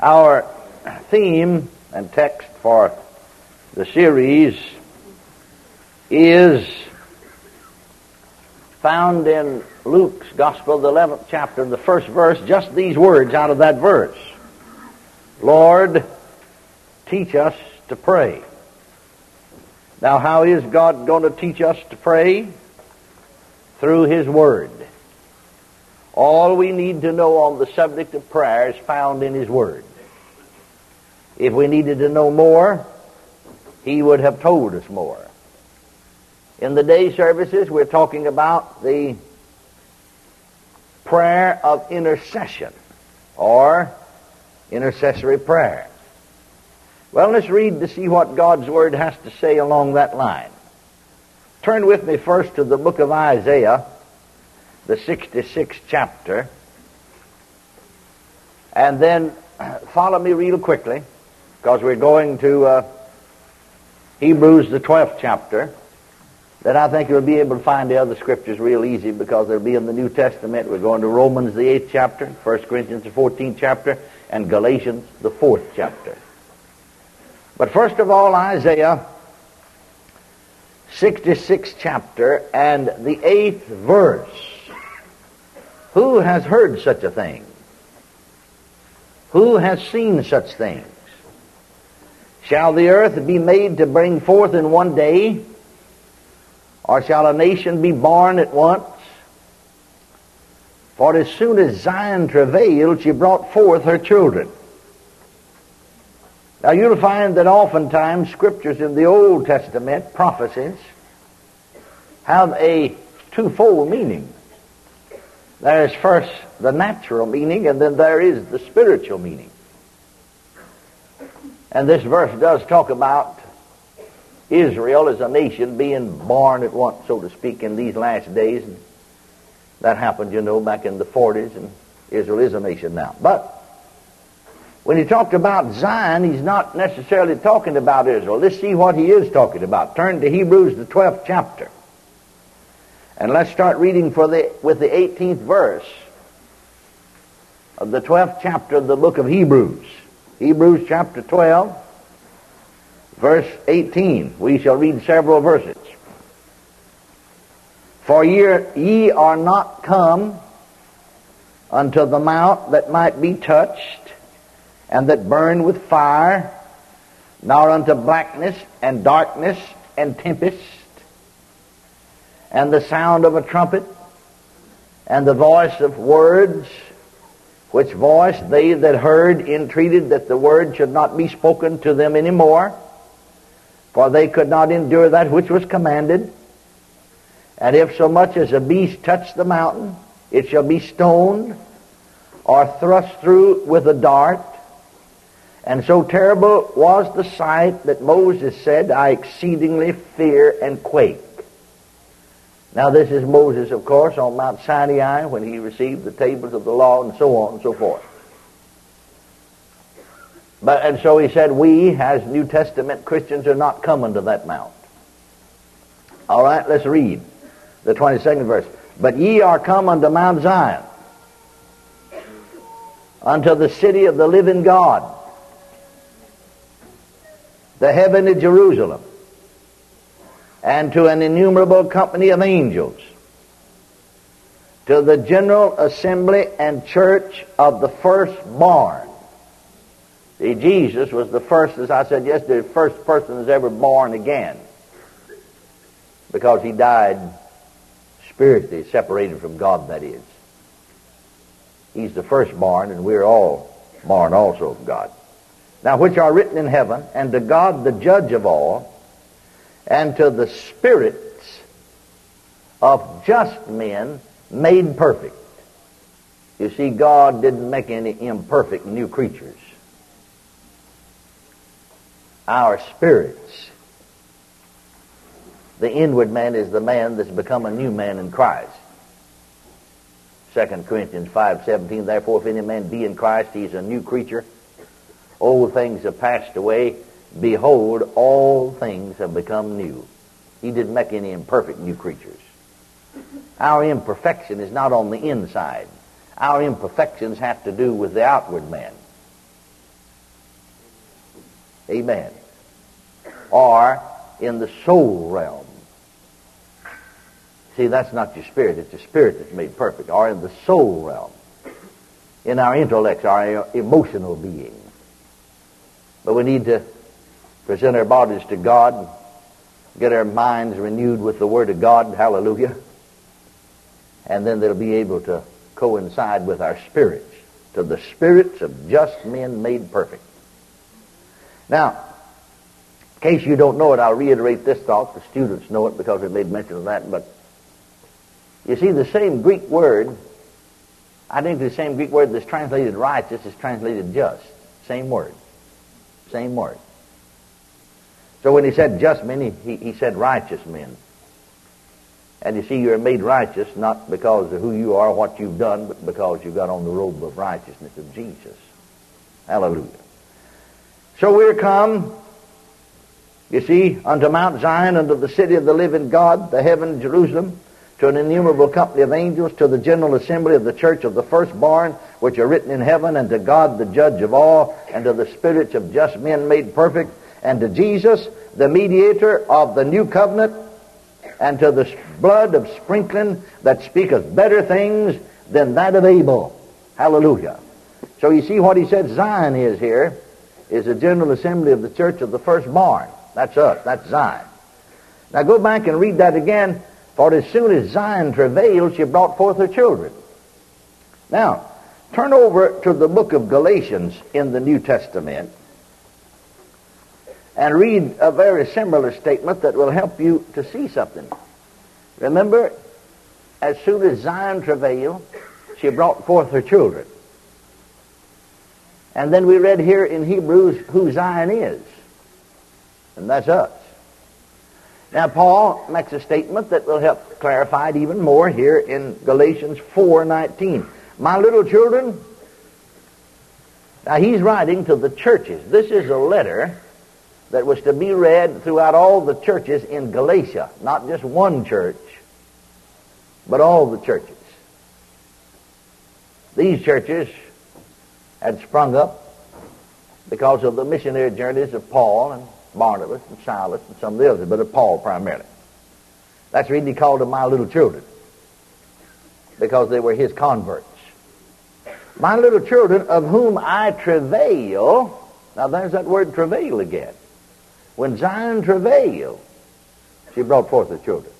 Our theme and text for the series is found in Luke's Gospel, the 11th chapter, the first verse, just these words out of that verse. Lord, teach us to pray. Now, how is God going to teach us to pray? Through His Word. All we need to know on the subject of prayer is found in His Word. If we needed to know more, He would have told us more. In the day services, we're talking about the prayer of intercession or intercessory prayer. Well, let's read to see what God's Word has to say along that line. Turn with me first to the book of Isaiah, the 66th chapter, and then follow me real quickly, because we're going to uh, Hebrews, the 12th chapter. Then I think you'll be able to find the other scriptures real easy because they'll be in the New Testament. We're going to Romans, the 8th chapter, 1 Corinthians, the 14th chapter, and Galatians, the 4th chapter. But first of all, Isaiah 66th chapter and the 8th verse. Who has heard such a thing? Who has seen such things? Shall the earth be made to bring forth in one day? Or shall a nation be born at once? For as soon as Zion travailed, she brought forth her children. Now you'll find that oftentimes scriptures in the Old Testament, prophecies, have a twofold meaning. There is first the natural meaning, and then there is the spiritual meaning. And this verse does talk about Israel as a nation being born at once, so to speak, in these last days. That happened, you know, back in the 40s, and Israel is a nation now. But when he talked about Zion, he's not necessarily talking about Israel. Let's see what he is talking about. Turn to Hebrews, the 12th chapter. And let's start reading for the, with the 18th verse of the 12th chapter of the book of Hebrews. Hebrews chapter 12, verse 18. We shall read several verses. For ye, are not come unto the mount that might be touched, and that burn with fire, nor unto blackness and darkness and tempest, and the sound of a trumpet, and the voice of words, which voice they that heard entreated that the word should not be spoken to them any more, for they could not endure that which was commanded. And if so much as a beast touch the mountain, it shall be stoned, or thrust through with a dart. And so terrible was the sight that Moses said, I exceedingly fear and quake. Now this is Moses, of course, on Mount Sinai when he received the tables of the law and so on and so forth. But, and so he said, we as New Testament Christians are not coming to that mount. All right, let's read the 22nd verse. But ye are come unto Mount Zion, unto the city of the living God, the heavenly Jerusalem, and to an innumerable company of angels, to the general assembly and church of the firstborn. See, Jesus was the first, as I said yesterday, first person that's ever born again. Because he died spiritually, separated from God, that is. He's the firstborn, and we're all born also of God. Now, which are written in heaven, and to God the judge of all, and to the spirits of just men made perfect. You see, God didn't make any imperfect new creatures. Our spirits. The inward man is the man that's become a new man in Christ. 2 Corinthians 5.17, Therefore, if any man be in Christ, he is a new creature. Old things have passed away. Behold, all things have become new. He didn't make any imperfect new creatures. Our imperfection is not on the inside. Our imperfections have to do with the outward man. Amen. Or in the soul realm. See, that's not your spirit. It's your spirit that's made perfect. Or in the soul realm. In our intellects, our emotional being. But we need to present our bodies to God, get our minds renewed with the Word of God. Hallelujah. And then they'll be able to coincide with our spirits, to the spirits of just men made perfect. Now, in case you don't know it, I'll reiterate this thought. The students know it because we made mention of that. But you see, the same Greek word, I think the same Greek word that's translated righteous is translated just. Same word. Same word. So when he said just men, he, he, said righteous men. And you see, you're made righteous not because of who you are, what you've done, but because you got on the robe of righteousness of Jesus. Hallelujah. So we're come, you see, unto Mount Zion, unto the city of the living God, the heaven, Jerusalem, to an innumerable company of angels, to the general assembly of the church of the firstborn, which are written in heaven, and to God the judge of all, and to the spirits of just men made perfect, and to Jesus, the mediator of the new covenant, and to the blood of sprinkling that speaketh better things than that of Abel. Hallelujah. So you see what he said Zion is here is the general assembly of the church of the firstborn. That's us. That's Zion. Now go back and read that again. For as soon as Zion travailed, she brought forth her children. Now, turn over to the book of Galatians in the New Testament and read a very similar statement that will help you to see something. Remember, as soon as Zion travailed, she brought forth her children. And then we read here in Hebrews who Zion is. And that's us. Now, Paul makes a statement that will help clarify it even more here in Galatians 4.19. My little children, now he's writing to the churches. This is a letter that was to be read throughout all the churches in Galatia, not just one church, but all the churches. These churches had sprung up because of the missionary journeys of Paul and Barnabas and Silas and some of the others, but of Paul primarily. That's the reason he called them my little children, because they were his converts. My little children, of whom I travail. Now there's that word travail again. When Zion travailed, she brought forth the children.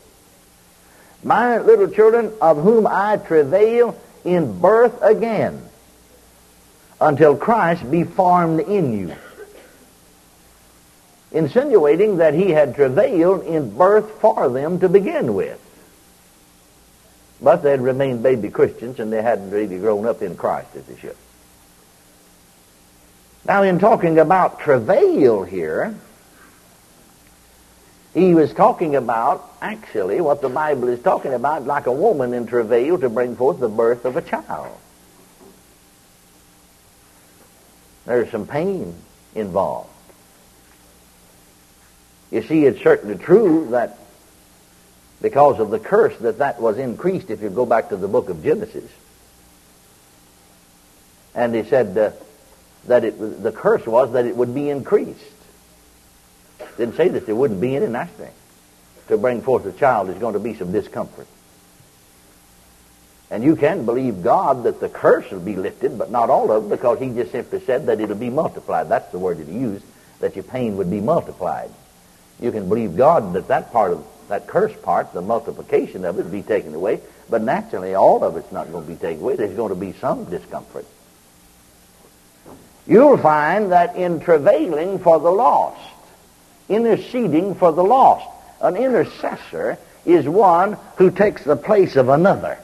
My little children, of whom I travail in birth again, until Christ be formed in you. Insinuating that he had travailed in birth for them to begin with. But they had remained baby Christians and they hadn't really grown up in Christ as they should. Now, in talking about travail here, he was talking about, actually, what the Bible is talking about, like a woman in travail to bring forth the birth of a child. There's some pain involved. You see, it's certainly true that because of the curse that that was increased if you go back to the book of Genesis. And he said uh, that it, the curse was that it would be increased. Didn't say that there wouldn't be any nice thing. To bring forth a child is going to be some discomfort. And you can believe God that the curse will be lifted, but not all of it, because he just simply said that it'll be multiplied. That's the word that he used, that your pain would be multiplied. You can believe God that that part of that curse part, the multiplication of it, will be taken away, but naturally all of it's not going to be taken away. There's going to be some discomfort. You'll find that in travailing for the lost, interceding for the lost. An intercessor is one who takes the place of another.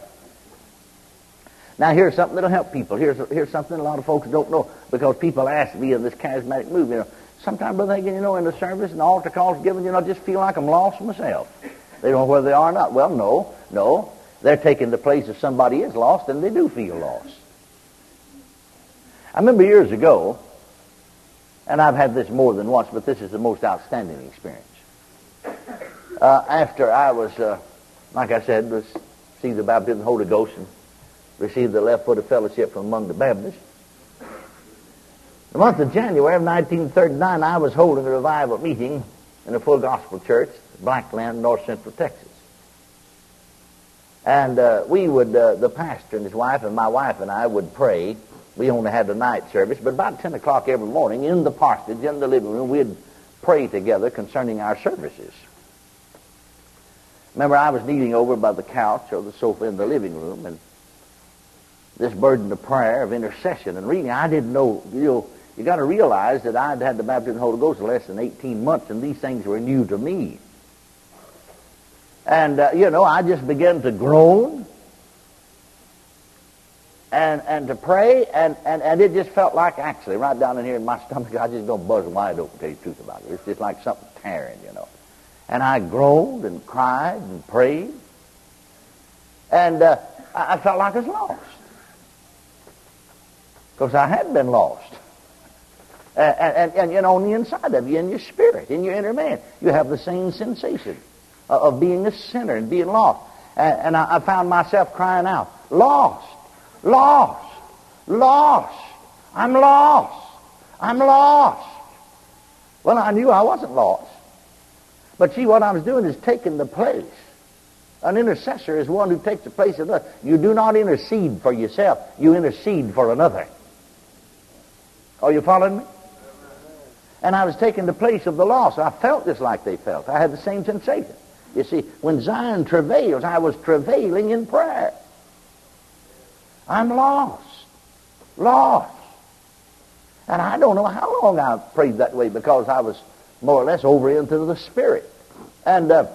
Now, here's something that'll help people. Here's, here's something a lot of folks don't know because people ask me in this charismatic move, you know, sometimes, Hagin, you know, in the service and the altar calls given, you know, I just feel like I'm lost myself. They don't know whether they are or not. Well, no, no. They're taking the place of somebody is lost, and they do feel lost. I remember years ago, and I've had this more than once, but this is the most outstanding experience. Uh, after I was, uh, like I said, see the baptism of the Holy Ghost and received the left foot of fellowship from among the Baptists, The month of January of 1939, I was holding a revival meeting in a full gospel church, Blackland, north central Texas. And uh, we would, uh, the pastor and his wife and my wife and I would pray. We only had the night service, but about 10 o'clock every morning in the parsonage, in the living room, we'd pray together concerning our services. Remember, I was kneeling over by the couch or the sofa in the living room, and this burden of prayer, of intercession, and reading, I didn't know, you know, you got to realize that I'd had the baptism of the Holy Ghost less than 18 months, and these things were new to me. And, uh, you know, I just began to groan and, and to pray, and, and, and it just felt like actually right down in here in my stomach, I just go buzz wide open, tell you the truth about it. It's just like something tearing, you know. And I groaned and cried and prayed. And uh, I, felt like I was lost. Because I had been lost. And, and, and, you know, on the inside of you, in your spirit, in your inner man, you have the same sensation of being a sinner and being lost. And, and I, I found myself crying out, lost, lost, lost. I'm lost. I'm lost. Well, I knew I wasn't lost. But see, what I was doing is taking the place. An intercessor is one who takes the place of another. You do not intercede for yourself. You intercede for another. Are you following me? And I was taking the place of the lost. I felt just like they felt. I had the same sensation. You see, when Zion travails, I was travailing in prayer. I'm lost. Lost. And I don't know how long I prayed that way because I was more or less over into the Spirit. And uh,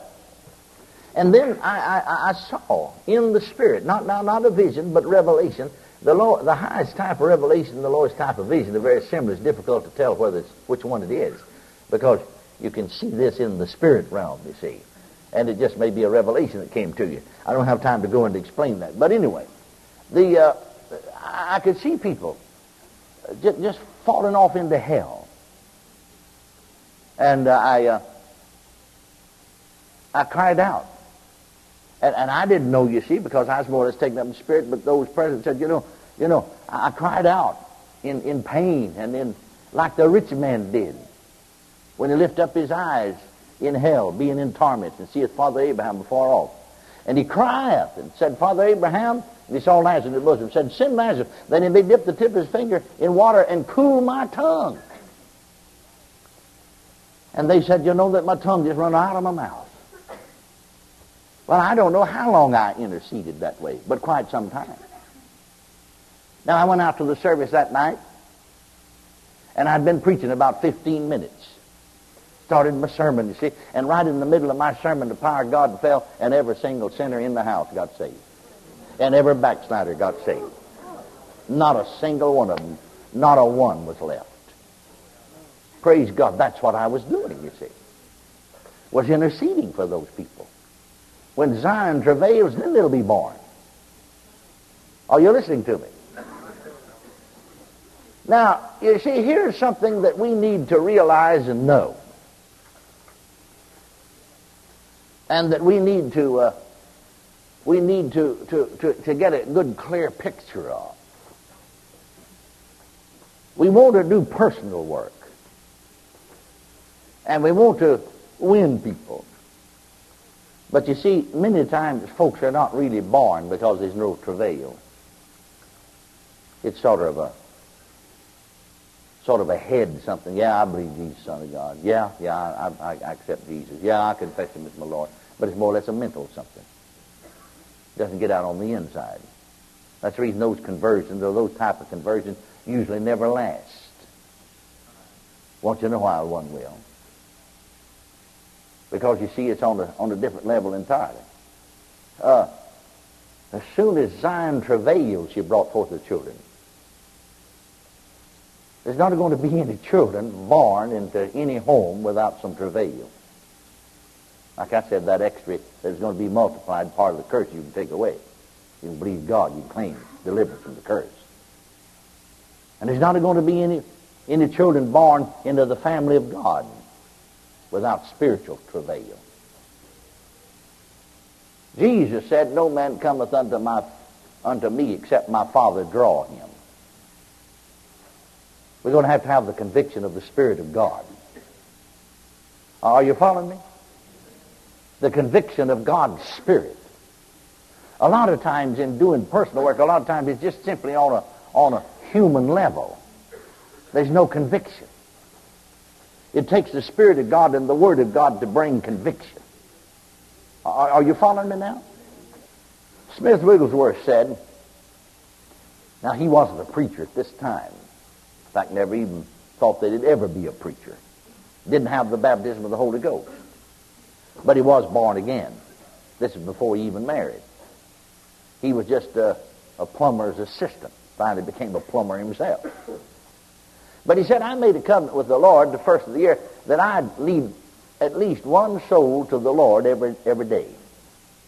and then I, I, I, saw in the Spirit, not now not a vision, but revelation, the low, the highest type of revelation the lowest type of vision are very similar. It's difficult to tell whether it's, which one it is because you can see this in the spirit realm, you see. And it just may be a revelation that came to you. I don't have time to go and explain that. But anyway, the uh, I could see people just, just falling off into hell. And uh, I, uh, I cried out. And, and I didn't know, you see, because I was more or less taken up in spirit, but those present said, you know, you know, I, cried out in, in pain and in like the rich man did when he lifted up his eyes in hell, being in torment, and seeth Father Abraham before off. And he crieth and said, Father Abraham, and he saw Lazarus in the bosom, said, Send Lazarus. Then he dipped the tip of his finger in water and cool my tongue. And they said, you know that my tongue just run out of my mouth. Well, I don't know how long I interceded that way, but quite some time. Now, I went out to the service that night, and I'd been preaching about 15 minutes. Started my sermon, you see, and right in the middle of my sermon, the power of God fell, and every single sinner in the house got saved. And every backslider got saved. Not a single one of them, not a one was left. Praise God, that's what I was doing, you see. Was interceding for those people. When Zion travails, then they'll be born. Are you listening to me? Now, you see, here's something that we need to realize and know. And that we need to, uh, we need to, to, to, to get a good, clear picture of. We want to do personal work. And we want to win people. But you see, many times folks are not really born because there's no travail. It's sort of a sort of a head something. Yeah, I believe Jesus, Son of God. Yeah, yeah, I, I, I accept Jesus. Yeah, I confess Him as my Lord. But it's more or less a mental something. It doesn't get out on the inside. That's the reason those conversions, or those type of conversions, usually never last. Once in a while, one will. Because you see, it's on a, on a different level entirely. Uh, as soon as Zion travailed, she brought forth the children. There's not going to be any children born into any home without some travail. Like I said, that extra that's going to be multiplied part of the curse you can take away. You can believe God, you can claim deliverance from the curse. And there's not going to be any, any children born into the family of God without spiritual travail. Jesus said, No man cometh unto, my, unto me except my Father draw him. We're going to have to have the conviction of the Spirit of God. Are you following me? The conviction of God's Spirit. A lot of times in doing personal work, a lot of times it's just simply on a, on a human level. There's no conviction. It takes the Spirit of God and the Word of God to bring conviction. Are, are you following me now? Smith Wigglesworth said, now he wasn't a preacher at this time. In fact, never even thought that he'd ever be a preacher. Didn't have the baptism of the Holy Ghost. But he was born again. This is before he even married. He was just a, a plumber's assistant. Finally became a plumber himself. But he said, I made a covenant with the Lord the first of the year that I'd lead at least one soul to the Lord every, every day.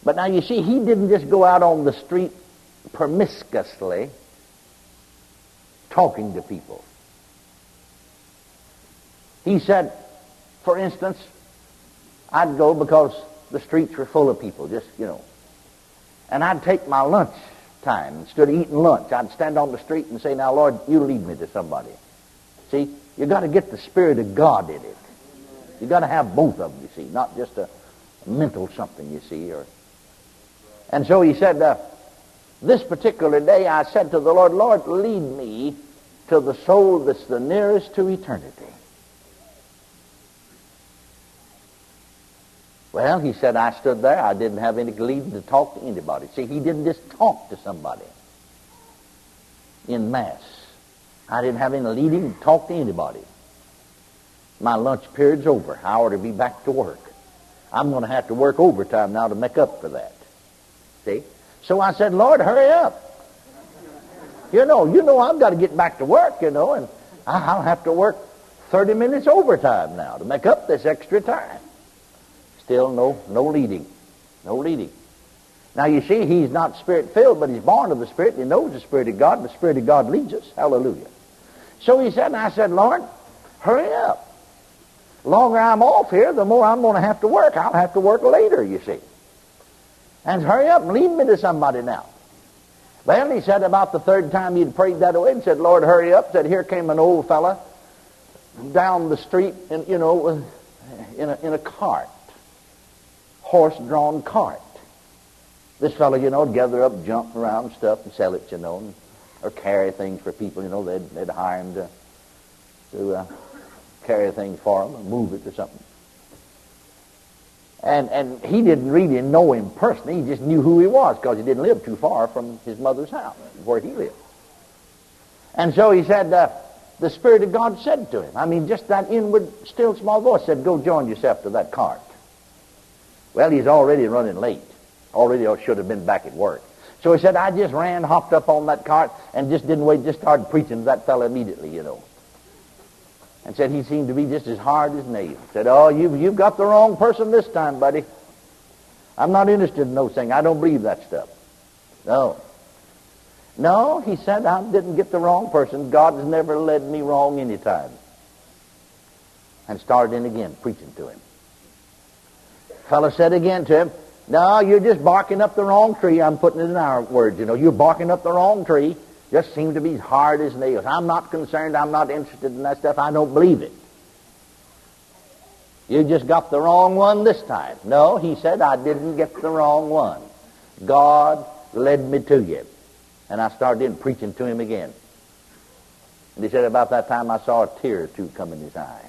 But now you see, he didn't just go out on the street promiscuously talking to people. He said, for instance, I'd go because the streets were full of people, just, you know. And I'd take my lunch time. Instead of eating lunch, I'd stand on the street and say, now, Lord, you lead me to somebody. See, you got to get the Spirit of God in it. You got to have both of them, you see, not just a mental something, you see. Or, and so he said, uh, this particular day I said to the Lord, Lord, lead me to the soul that's the nearest to eternity. Well, he said, I stood there. I didn't have any leading to talk to anybody. See, he didn't just talk to somebody in mass. I didn't have any leading to talk to anybody. My lunch period's over. I ought to be back to work. I'm going to have to work overtime now to make up for that. See? So I said, Lord, hurry up. You know, you know I've got to get back to work, you know, and I'll have to work 30 minutes overtime now to make up this extra time. Still no, no leading. No leading. Now you see, he's not spirit filled, but he's born of the Spirit. And he knows the Spirit of God, and the Spirit of God leads us. Hallelujah. So he said, and I said, Lord, hurry up. The longer I'm off here, the more I'm going to have to work. I'll have to work later, you see. And hurry up and lead me to somebody now. Well, he said about the third time he'd prayed that way and said, Lord, hurry up. Said, here came an old fella down the street, in, you know, in a, in a cart, horse-drawn cart. This fellow, you know, gather up jump around stuff and sell it, you know, and, or carry things for people, you know, they'd, they'd hire him to, to uh, carry things for them and move it or something. And, and he didn't really know him personally. He just knew who he was because he didn't live too far from his mother's house where he lived. And so he said, uh, the Spirit of God said to him, I mean, just that inward, still small voice said, go join yourself to that cart. Well, he's already running late. Already should have been back at work. So he said, I just ran, hopped up on that cart, and just didn't wait, just started preaching to that fellow immediately, you know and said he seemed to be just as hard as nails. Said, oh, you've, you've got the wrong person this time, buddy. I'm not interested in those things. I don't believe that stuff. No. No, he said, I didn't get the wrong person. God has never led me wrong any time. And started in again, preaching to him. Fellow said again to him, no, you're just barking up the wrong tree. I'm putting it in our words, you know. You're barking up the wrong tree just seem to be hard as nails. I'm not concerned. I'm not interested in that stuff. I don't believe it. You just got the wrong one this time. No, he said, I didn't get the wrong one. God led me to you. And I started in preaching to him again. And he said, about that time I saw a tear or two come in his eye.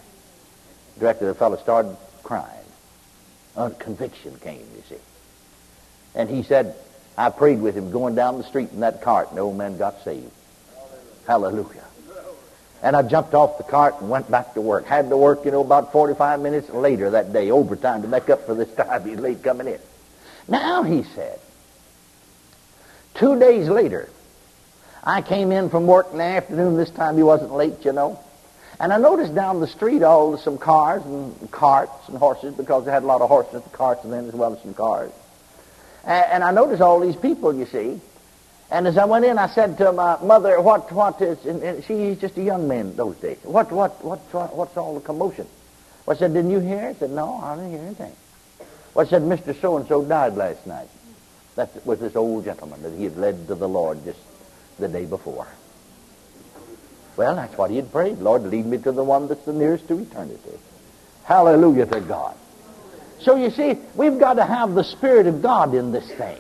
Directly the fellow started crying. A conviction came, you see. And he said, I prayed with him going down the street in that cart, and the old man got saved. Hallelujah. And I jumped off the cart and went back to work. Had to work, you know, about 45 minutes later that day, overtime to make up for this time he's late coming in. Now, he said, two days later, I came in from work in the afternoon. This time he wasn't late, you know. And I noticed down the street all some cars and carts and horses because they had a lot of horses and carts and then as well as some cars. And I noticed all these people, you see. And as I went in, I said to my mother, "What, what is?" And she's just a young man those days. What, what, what, what's all the commotion? Well, I said, "Didn't you hear?" I said, "No, I didn't hear anything." Well, I said, "Mr. So and So died last night." That was this old gentleman that he had led to the Lord just the day before. Well, that's what he had prayed. Lord, lead me to the one that's the nearest to eternity. Hallelujah to God. So you see, we've got to have the Spirit of God in this thing.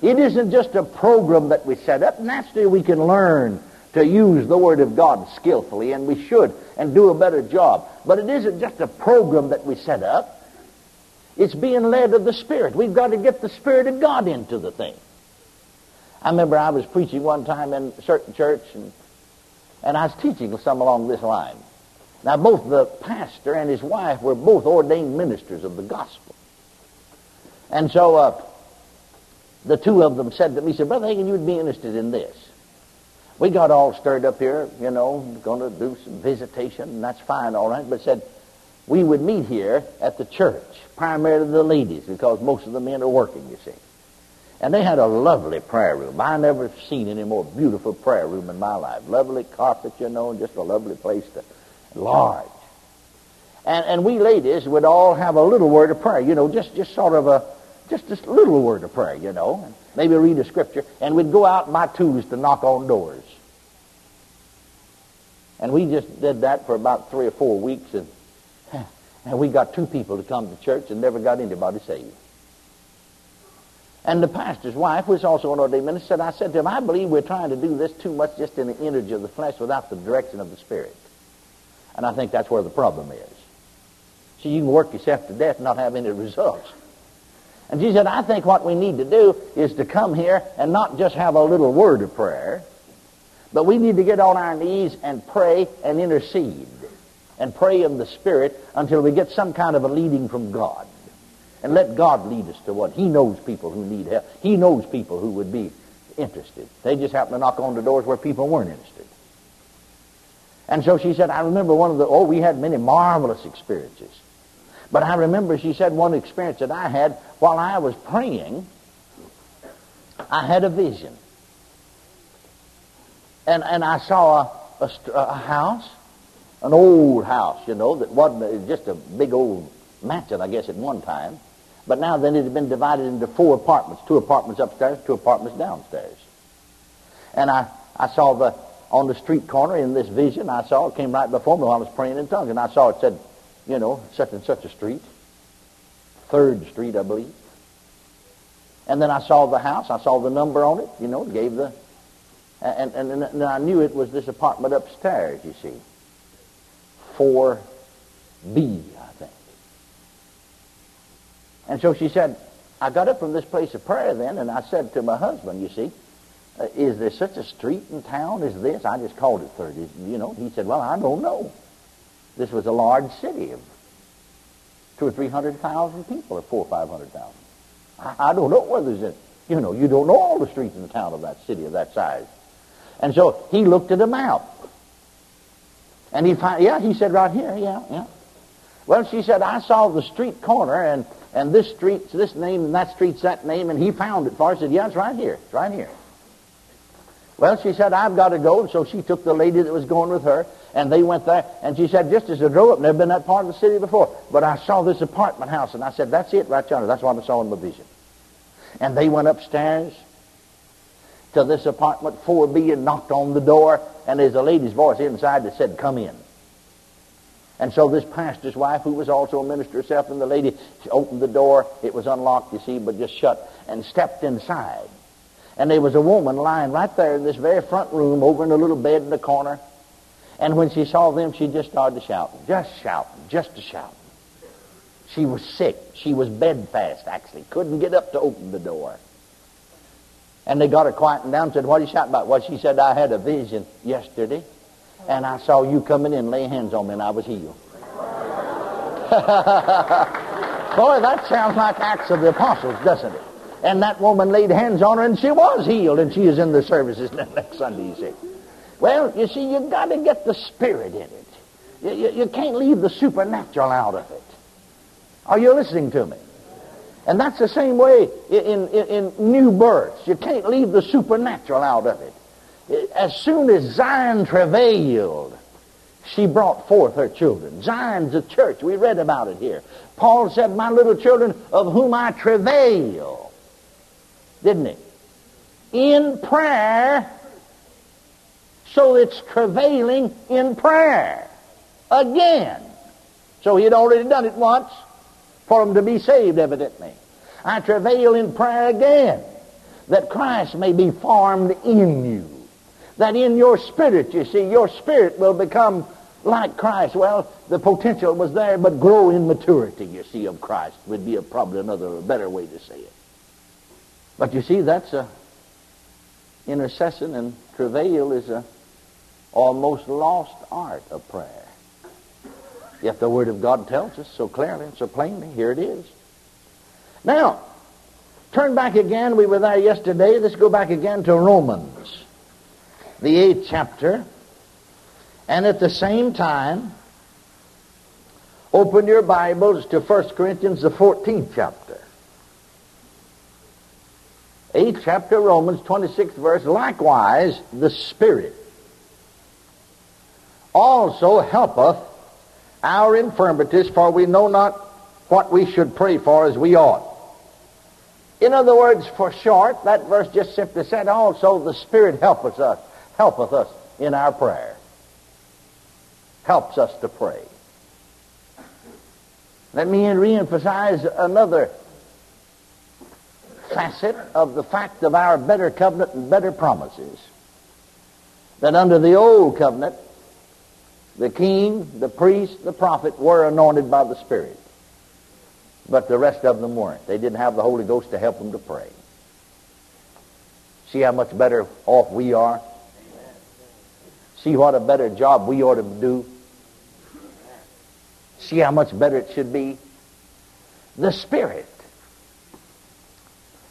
It isn't just a program that we set up. Naturally, we can learn to use the Word of God skillfully, and we should, and do a better job. But it isn't just a program that we set up. It's being led of the Spirit. We've got to get the Spirit of God into the thing. I remember I was preaching one time in a certain church, and, and I was teaching some along this line. Now, both the pastor and his wife were both ordained ministers of the gospel. And so uh, the two of them said to me, said, Brother Hagin, you'd be interested in this. We got all stirred up here, you know, going to do some visitation, and that's fine, all right, but said, we would meet here at the church, primarily the ladies, because most of the men are working, you see. And they had a lovely prayer room. I never seen any more beautiful prayer room in my life. Lovely carpet, you know, and just a lovely place to large. And, and we ladies would all have a little word of prayer, you know, just, just sort of a, just a little word of prayer, you know. and Maybe read a scripture. And we'd go out by twos to knock on doors. And we just did that for about three or four weeks. And, and we got two people to come to church and never got anybody saved. And the pastor's wife, was also an ordained minister, said, I said to him, I believe we're trying to do this too much just in the energy of the flesh without the direction of the Spirit. And I think that's where the problem is. See, you can work yourself to death and not have any results. And she said, I think what we need to do is to come here and not just have a little word of prayer, but we need to get on our knees and pray and intercede and pray in the Spirit until we get some kind of a leading from God. And let God lead us to what He knows people who need help. He knows people who would be interested. They just happen to knock on the doors where people weren't interested. And so she said, I remember one of the, oh, we had many marvelous experiences. But I remember, she said, one experience that I had while I was praying, I had a vision. And, and I saw a, a, a house, an old house, you know, that wasn't just a big old mansion, I guess, at one time. But now then it had been divided into four apartments, two apartments upstairs, two apartments downstairs. And I, I saw the, on the street corner in this vision, I saw it came right before me while I was praying in tongues, and I saw it said, you know, such and such a street, Third Street, I believe. And then I saw the house, I saw the number on it, you know, it gave the, and, and, and I knew it was this apartment upstairs, you see. 4B, I think. And so she said, I got up from this place of prayer then, and I said to my husband, you see, uh, is there such a street in town as this? I just called it 30. You know, he said, well, I don't know. This was a large city of two or three hundred thousand people, or four or five hundred thousand. I, I don't know whether there's you know, you don't know all the streets in the town of that city of that size. And so he looked at a map. And he found, yeah, he said right here, yeah, yeah. Well, she said, I saw the street corner, and, and this street's this name, and that street's that name, and he found it for said, yeah, it's right here. It's right here. Well, she said, I've got to go. And so she took the lady that was going with her, and they went there. And she said, just as I drove up, never been that part of the city before. But I saw this apartment house, and I said, that's it right yonder. That's what I saw in my vision. And they went upstairs to this apartment 4B and knocked on the door, and there's a lady's voice inside that said, come in. And so this pastor's wife, who was also a minister herself, and the lady, opened the door. It was unlocked, you see, but just shut, and stepped inside. And there was a woman lying right there in this very front room over in a little bed in the corner. And when she saw them, she just started to shout, just shouting, just a shouting. She was sick. She was bedfast, actually. Couldn't get up to open the door. And they got her quieting down and said, what are you shouting about? Well, she said, I had a vision yesterday, and I saw you coming in, lay hands on me, and I was healed. Boy, that sounds like Acts of the Apostles, doesn't it? And that woman laid hands on her and she was healed and she is in the services next Sunday, you see. Well, you see, you've got to get the spirit in it. You, you, you can't leave the supernatural out of it. Are you listening to me? And that's the same way in, in, in new births. You can't leave the supernatural out of it. As soon as Zion travailed, she brought forth her children. Zion's a church. We read about it here. Paul said, My little children, of whom I travail didn't he? In prayer So it's travailing in prayer again. So he had already done it once for him to be saved, evidently. I travail in prayer again that Christ may be formed in you. That in your spirit, you see, your spirit will become like Christ. Well, the potential was there, but grow in maturity, you see, of Christ would be a, probably another, better way to say it. But you see, that's a intercession and travail is a almost lost art of prayer. Yet the Word of God tells us so clearly and so plainly. Here it is. Now, turn back again. We were there yesterday. Let's go back again to Romans, the eighth chapter. And at the same time, open your Bibles to 1 Corinthians, the 14th chapter. 8th chapter, Romans, 26th verse. Likewise, the Spirit also helpeth our infirmities, for we know not what we should pray for as we ought. In other words, for short, that verse just simply said, also the Spirit helpeth us, helpeth us in our prayer. Helps us to pray. Let me reemphasize another facet of the fact of our better covenant and better promises. That under the old covenant, the king, the priest, the prophet were anointed by the Spirit. But the rest of them weren't. They didn't have the Holy Ghost to help them to pray. See how much better off we are? See what a better job we ought to do? See how much better it should be? The Spirit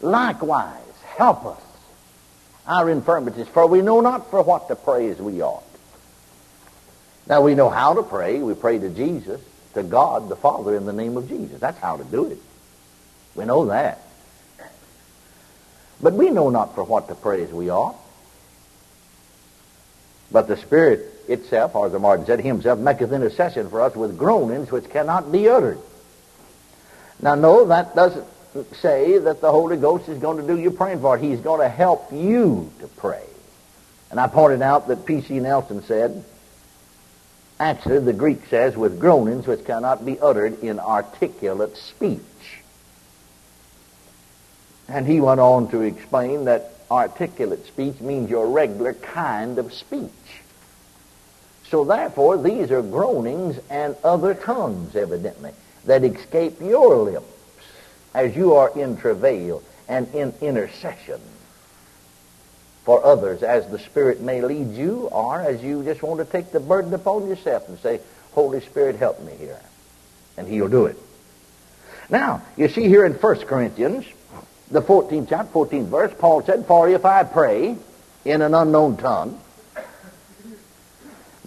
likewise help us our infirmities, for we know not for what to pray as we ought. Now we know how to pray. We pray to Jesus, to God the Father in the name of Jesus. That's how to do it. We know that. But we know not for what to pray as we ought. But the Spirit itself, or the Martin said, himself maketh intercession for us with groanings which cannot be uttered. Now, no, that doesn't say that the Holy Ghost is going to do your praying for it. He's going to help you to pray. And I pointed out that P.C. Nelson said, Actually, the Greek says, with groanings which cannot be uttered in articulate speech. And he went on to explain that articulate speech means your regular kind of speech. So therefore, these are groanings and other tongues, evidently, that escape your lips as you are in travail and in intercession for others as the Spirit may lead you, or as you just want to take the burden upon yourself and say, Holy Spirit, help me here. And He'll do it. Now, you see here in 1 Corinthians, the 14th chapter, 14th verse, Paul said, For if I pray in an unknown tongue.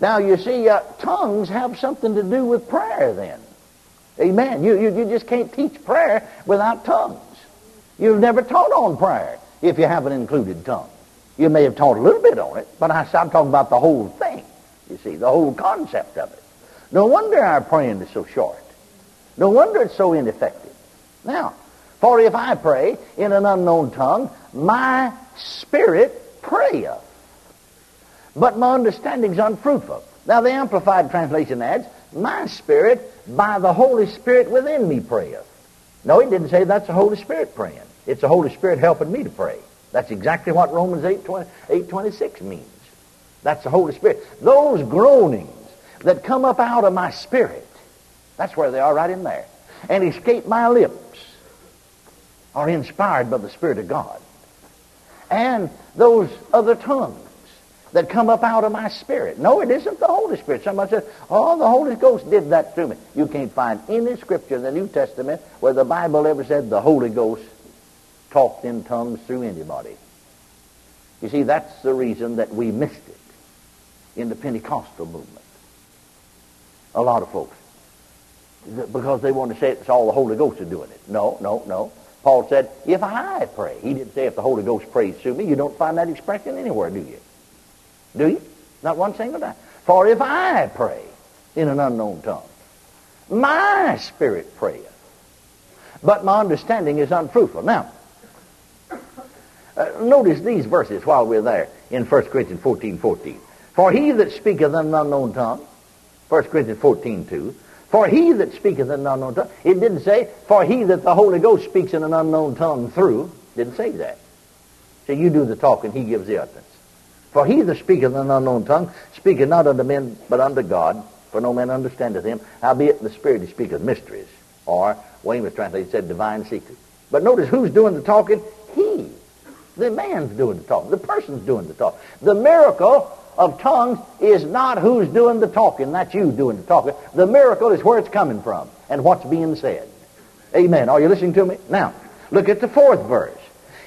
Now, you see, uh, tongues have something to do with prayer then. Amen. You, you, you just can't teach prayer without tongues. You've never taught on prayer if you haven't included tongues. You may have taught a little bit on it, but I, I'm talking about the whole thing. You see, the whole concept of it. No wonder our praying is so short. No wonder it's so ineffective. Now, for if I pray in an unknown tongue, my spirit prayeth, but my understanding is unfruitful. Now, the Amplified Translation adds, my spirit by the Holy Spirit within me prayeth. No, he didn't say that's the Holy Spirit praying. It's the Holy Spirit helping me to pray. That's exactly what Romans 8, 20, 8 26 means. That's the Holy Spirit. Those groanings that come up out of my spirit, that's where they are right in there, and escape my lips are inspired by the Spirit of God. And those other tongues that come up out of my spirit. No, it isn't the Holy Spirit. Somebody says, oh, the Holy Ghost did that through me. You can't find any scripture in the New Testament where the Bible ever said the Holy Ghost talked in tongues through anybody. You see, that's the reason that we missed it in the Pentecostal movement. A lot of folks. Because they want to say it's all the Holy Ghost is doing it. No, no, no. Paul said, if I pray. He didn't say if the Holy Ghost prays through me. You don't find that expression anywhere, do you? Do you? Not one single time. For if I pray in an unknown tongue, my spirit prayeth, but my understanding is unfruitful. Now, uh, notice these verses while we're there in 1 Corinthians 14, 14. For he that speaketh in an unknown tongue, 1 Corinthians 14, 2, for he that speaketh in an unknown tongue, it didn't say, for he that the Holy Ghost speaks in an unknown tongue through, didn't say that. So you do the talking, he gives the utterance. For he that speaketh in an unknown tongue speaketh not unto men, but unto God, for no man understandeth him. Howbeit in the Spirit he speaketh mysteries. Or, Weymouth translated said divine secrets. But notice who's doing the talking? He. The man's doing the talking. The person's doing the talking. The miracle of tongues is not who's doing the talking. That's you doing the talking. The miracle is where it's coming from and what's being said. Amen. Are you listening to me? Now, look at the fourth verse.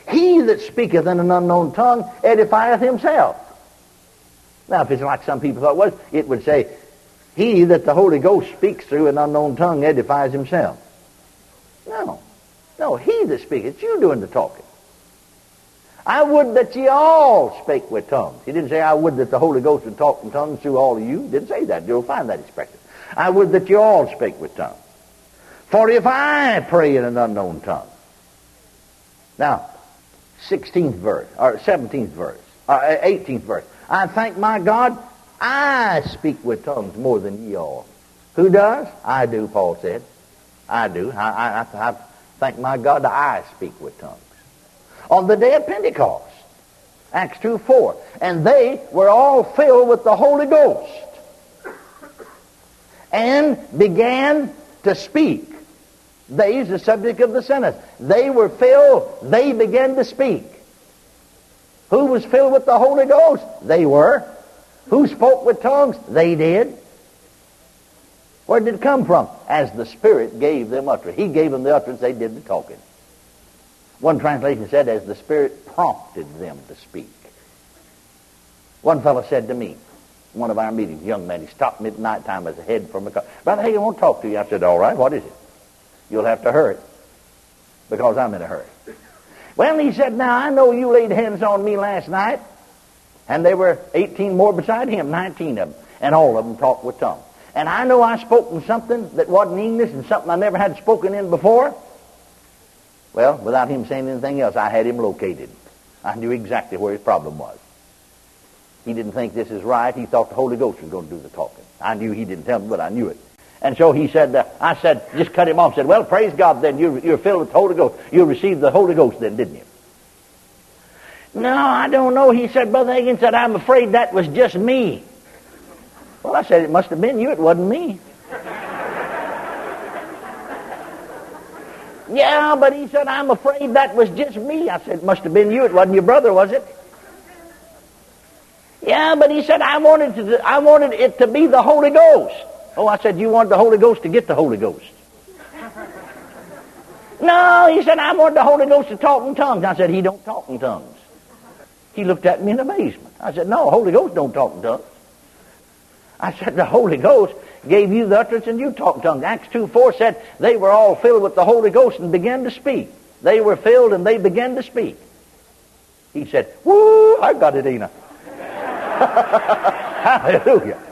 He that speaketh in an unknown tongue edifieth himself. Now, if it's like some people thought it was, it would say, He that the Holy Ghost speaks through an unknown tongue edifies himself. No. No, he that speaketh. You doing the talking. I would that ye all spake with tongues. He didn't say, I would that the Holy Ghost would talk in tongues through all of you. He didn't say that. You'll find that expression. I would that ye all spake with tongues. For if I pray in an unknown tongue. Now, 16th verse, or 17th verse, or 18th verse. I thank my God, I speak with tongues more than ye all. Who does? I do, Paul said. I do. I, I, I thank my God that I speak with tongues on the day of Pentecost. Acts 2 4. And they were all filled with the Holy Ghost and began to speak. They is the subject of the sentence. They were filled, they began to speak. Who was filled with the Holy Ghost? They were. Who spoke with tongues? They did. Where did it come from? As the Spirit gave them utterance. He gave them the utterance, they did the talking. One translation said, as the Spirit prompted them to speak. One fellow said to me, one of our meetings, young man, he stopped me at night time as a head from a car. Brother Hey, I want to talk to you. I said, all right, what is it? You'll have to hurry because I'm in a hurry. Well, he said, now I know you laid hands on me last night, and there were 18 more beside him, 19 of them, and all of them talked with tongues. And I know I spoke in something that wasn't English and something I never had spoken in before. Well, without him saying anything else, I had him located. I knew exactly where his problem was. He didn't think this is right. He thought the Holy Ghost was going to do the talking. I knew he didn't tell me, but I knew it. And so he said, uh, I said, just cut him off. Said, well, praise God then. You're, you're filled with the Holy Ghost. You received the Holy Ghost then, didn't you? No, I don't know. He said, Brother Hagin said, I'm afraid that was just me. Well, I said, it must have been you. It wasn't me. Yeah, but he said, I'm afraid that was just me. I said, it must have been you. It wasn't your brother, was it? Yeah, but he said, I wanted, to, I wanted it to be the Holy Ghost. Oh, I said, you wanted the Holy Ghost to get the Holy Ghost. no, he said, I wanted the Holy Ghost to talk in tongues. I said, he don't talk in tongues. He looked at me in amazement. I said, no, Holy Ghost don't talk in tongues. I said, the Holy Ghost gave you the utterance and you talk tongues. Acts 2 4 said they were all filled with the Holy Ghost and began to speak. They were filled and they began to speak. He said, Woo, I got it, Ena. Hallelujah.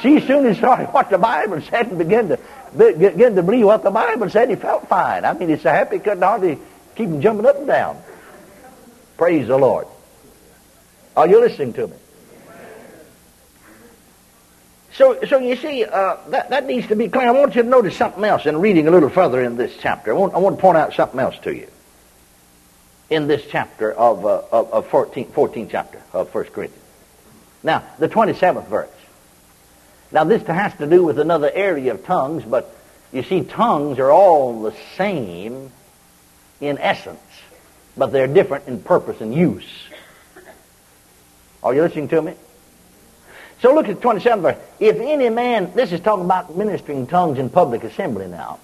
She soon as started what the Bible said and began to begin to believe what the Bible said. He felt fine. I mean, he's so happy he couldn't hardly keep him jumping up and down. Praise the Lord. Are you listening to me? So, so you see, uh, that, that needs to be clear. I want you to notice something else in reading a little further in this chapter. I want, I want to point out something else to you in this chapter of, uh, of, of 14, 14th chapter of 1 Corinthians. Now, the 27th verse. Now, this has to do with another area of tongues, but you see, tongues are all the same in essence, but they're different in purpose and use. Are you listening to me? So look at 27 verse. If any man, this is talking about ministering tongues in public assembly now.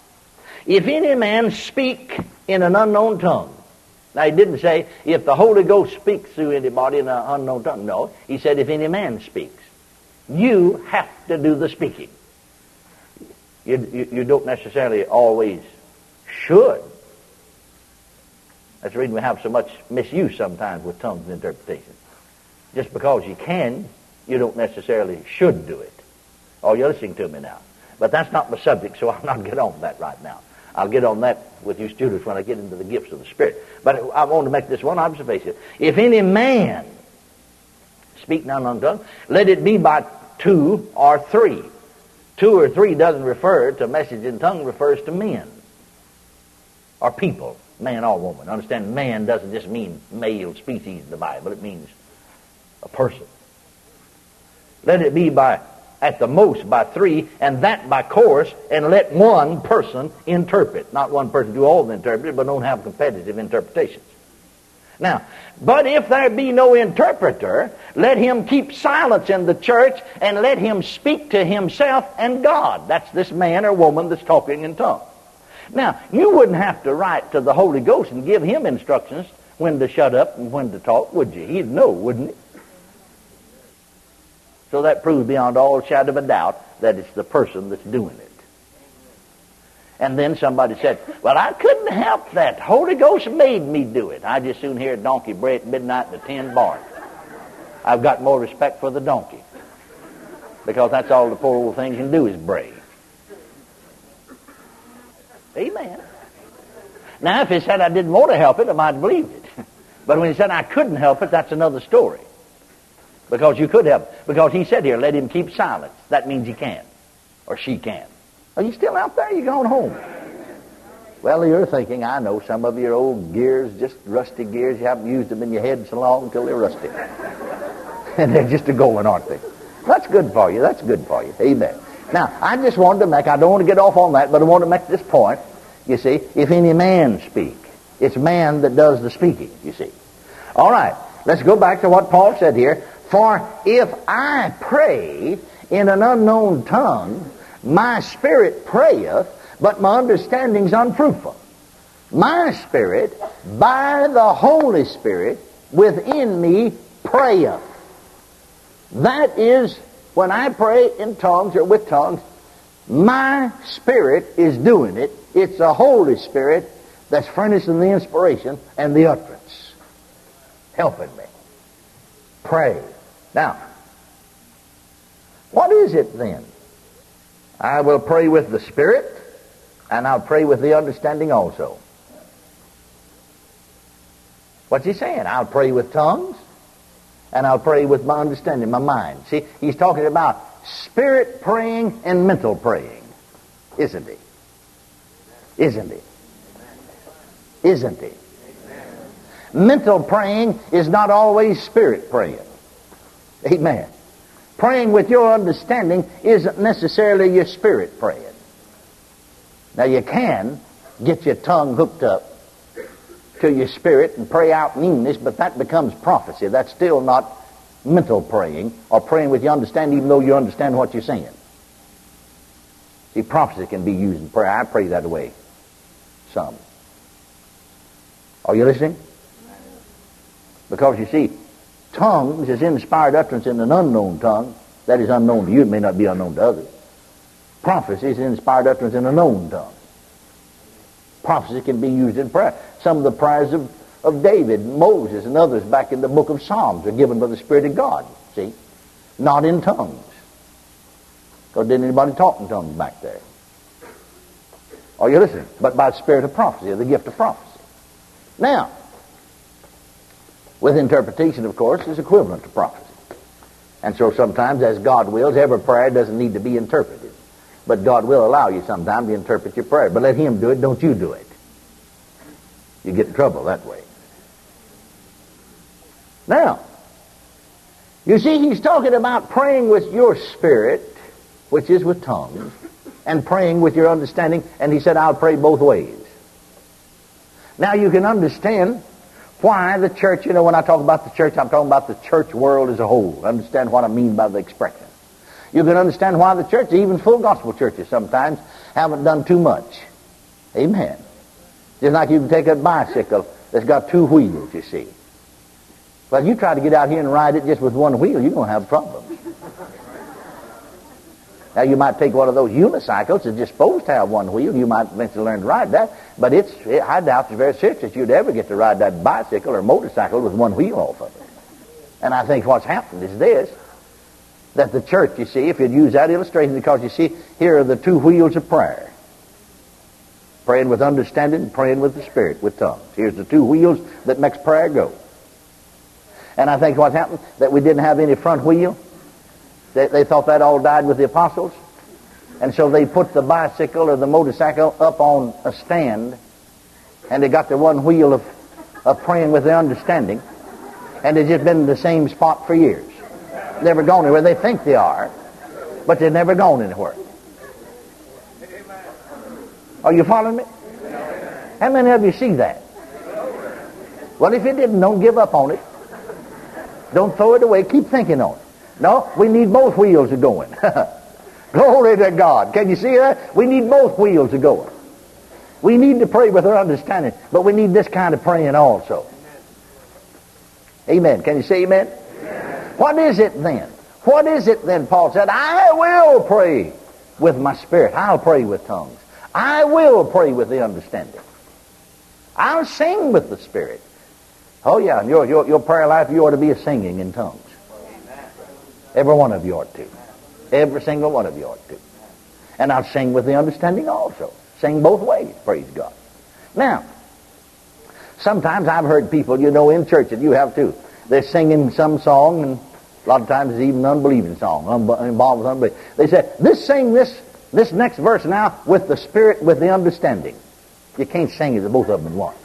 If any man speak in an unknown tongue. Now he didn't say if the Holy Ghost speaks through anybody in an unknown tongue. No, he said if any man speaks. You have to do the speaking. You, you, you don't necessarily always should. That's the reason we have so much misuse sometimes with tongues and interpretation. Just because you can you don't necessarily should do it. Oh, you're listening to me now. But that's not the subject, so I'll not get on that right now. I'll get on that with you students when I get into the gifts of the Spirit. But I want to make this one observation. If any man speak none unknown tongue, let it be by two or three. Two or three doesn't refer to message in tongue, refers to men or people, man or woman. Understand, man doesn't just mean male species in the Bible, it means a person. Let it be by, at the most, by three, and that by course, and let one person interpret. Not one person do all the interpreting, but don't have competitive interpretations. Now, but if there be no interpreter, let him keep silence in the church and let him speak to himself and God. That's this man or woman that's talking in tongues. Now, you wouldn't have to write to the Holy Ghost and give him instructions when to shut up and when to talk, would you? He'd know, wouldn't he? So that proves beyond all shadow of a doubt that it's the person that's doing it. And then somebody said, Well, I couldn't help that. The Holy Ghost made me do it. I just soon hear a donkey bray at midnight and a tin barn. I've got more respect for the donkey. Because that's all the poor old thing can do is bray. Amen. Now, if he said I didn't want to help it, I might have believed it. But when he said I couldn't help it, that's another story. Because you could help. Because he said here, let him keep silence. That means he can. Or she can. Are you still out there? You going home? Well, you're thinking, I know some of your old gears, just rusty gears. You haven't used them in your head so long until they're rusty. and they're just a going, aren't they? That's good for you. That's good for you. Amen. Now, I just wanted to make, I don't want to get off on that, but I want to make this point. You see, if any man speak, it's man that does the speaking, you see. All right, let's go back to what Paul said here. For if I pray in an unknown tongue, my spirit prayeth, but my understanding's unfruitful. My spirit, by the Holy Spirit, within me prayeth. That is, when I pray in tongues or with tongues, my spirit is doing it. It's the Holy Spirit that's furnishing the inspiration and the utterance, helping me. Pray. Now, what is it then? I will pray with the Spirit, and I'll pray with the understanding also. What's he saying? I'll pray with tongues, and I'll pray with my understanding, my mind. See, he's talking about spirit praying and mental praying, isn't he? Isn't he? Isn't he? Mental praying is not always spirit praying. Amen. Praying with your understanding isn't necessarily your spirit praying. Now you can get your tongue hooked up to your spirit and pray out in English, but that becomes prophecy. That's still not mental praying or praying with your understanding even though you understand what you're saying. See, prophecy can be used in prayer. I pray that way. Some. Are you listening? Because you see, Tongues is inspired utterance in an unknown tongue. That is unknown to you. It may not be unknown to others. Prophecy is inspired utterance in a known tongue. Prophecy can be used in prayer. Some of the prayers of, of David, Moses, and others back in the book of Psalms are given by the Spirit of God. See? Not in tongues. Because didn't anybody talk in tongues back there? Are you listening? But by the Spirit of prophecy, or the gift of prophecy. Now, with interpretation, of course, is equivalent to prophecy. And so sometimes, as God wills, every prayer doesn't need to be interpreted. But God will allow you sometimes to interpret your prayer. But let Him do it, don't you do it. You get in trouble that way. Now, you see, he's talking about praying with your spirit, which is with tongues, and praying with your understanding, and he said, I'll pray both ways. Now you can understand why the church, you know, when I talk about the church, I'm talking about the church world as a whole. Understand what I mean by the expression. You can understand why the church, even full gospel churches sometimes, haven't done too much. Amen. Just like you can take a bicycle that's got two wheels, you see. Well, you try to get out here and ride it just with one wheel, you're going to have problems. Now, you might take one of those unicycles that's just supposed to have one wheel. You might eventually learn to ride that. But it's, I doubt it's very serious that you'd ever get to ride that bicycle or motorcycle with one wheel off of it. And I think what's happened is this, that the church, you see, if you'd use that illustration, because you see, here are the two wheels of prayer. Praying with understanding, praying with the Spirit, with tongues. Here's the two wheels that makes prayer go. And I think what happened, that we didn't have any front wheel. They, they thought that all died with the apostles. And so they put the bicycle or the motorcycle up on a stand, and they got the one wheel of, of praying with their understanding, and they've just been in the same spot for years. Never gone anywhere. They think they are, but they've never gone anywhere. Are you following me? How many of you see that? Well, if you didn't, don't give up on it. Don't throw it away. Keep thinking on it. No, we need both wheels are going. Glory to God. Can you see that? We need both wheels are going. We need to pray with our understanding, but we need this kind of praying also. Amen. Can you say amen? amen? What is it then? What is it then? Paul said, I will pray with my spirit. I'll pray with tongues. I will pray with the understanding. I'll sing with the Spirit. Oh, yeah, and your, your, your prayer life, you ought to be a singing in tongues. Every one of you ought to. Every single one of you ought to. And I'll sing with the understanding also. Sing both ways, praise God. Now, sometimes I've heard people, you know, in church, and you have too, they're singing some song, and a lot of times it's even an unbelieving song, involved with unbelief. They say, this sing this this next verse now, with the Spirit, with the understanding. You can't sing it both of them at once.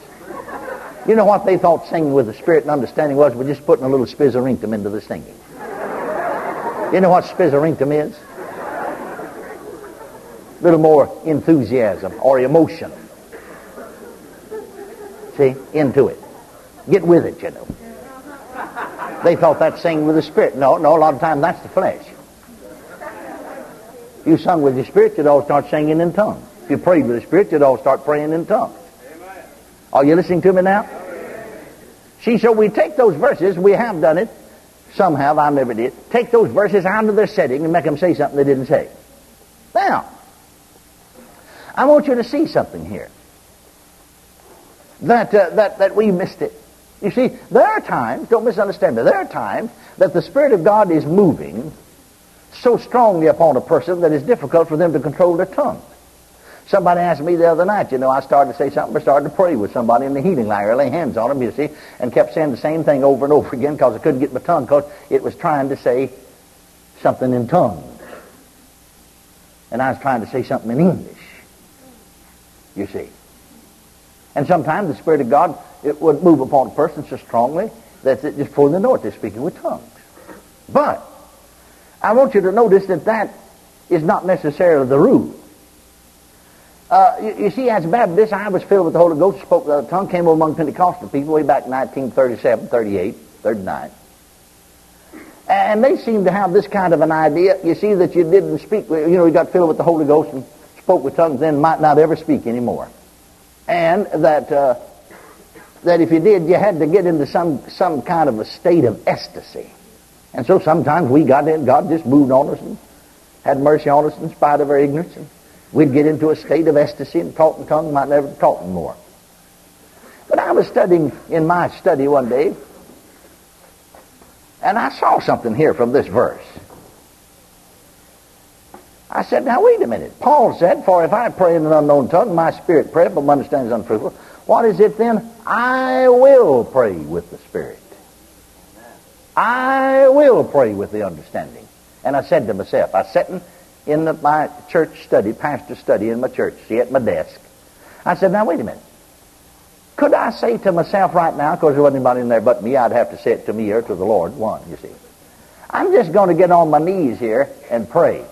You know what they thought singing with the Spirit and understanding was? We're just putting a little spizzarinkum into the singing. You know what spizzarinkum is? A little more enthusiasm or emotion. See? Into it. Get with it, you know. They thought that singing with the Spirit. No, no, a lot of times that's the flesh you sung with the Spirit, you'd all start singing in tongues. If you prayed with the Spirit, you'd all start praying in tongues. Are you listening to me now? See, so we take those verses, we have done it, some have, I never did, take those verses out of their setting and make them say something they didn't say. Now, I want you to see something here. That, uh, that, that we missed it. You see, there are times, don't misunderstand me, there are times that the Spirit of God is moving so strongly upon a person that it's difficult for them to control their tongue. Somebody asked me the other night, you know, I started to say something, I started to pray with somebody in the healing line, or lay hands on them, you see, and kept saying the same thing over and over again because I couldn't get my tongue because it was trying to say something in tongues. And I was trying to say something in English, you see. And sometimes the Spirit of God, it would move upon a person so strongly that it just pulled the note they're speaking with tongues. But I want you to notice that that is not necessarily the rule. Uh, you, you, see, as Baptist, I was filled with the Holy Ghost, spoke a tongue, came over among Pentecostal people way back in 1937, 38, 39. And they seemed to have this kind of an idea. You see, that you didn't speak, you know, you got filled with the Holy Ghost and spoke with tongues, then might not ever speak anymore. And that, uh, that if you did, you had to get into some, some kind of a state of ecstasy. And so sometimes we got in, God just moved on us and had mercy on us in spite of our ignorance. And we'd get into a state of ecstasy and talk in tongues, might never talk more. But I was studying in my study one day, and I saw something here from this verse. I said, now wait a minute. Paul said, for if I pray in an unknown tongue, my spirit prayeth, but my understanding is unfruitful. What is it then? I will pray with the Spirit. I will pray with the understanding. And I said to myself, I sat in the, my church study, pastor study in my church, see, at my desk. I said, now wait a minute. Could I say to myself right now, because there wasn't anybody in there but me, I'd have to say it to me or to the Lord, one, you see. I'm just going to get on my knees here and pray.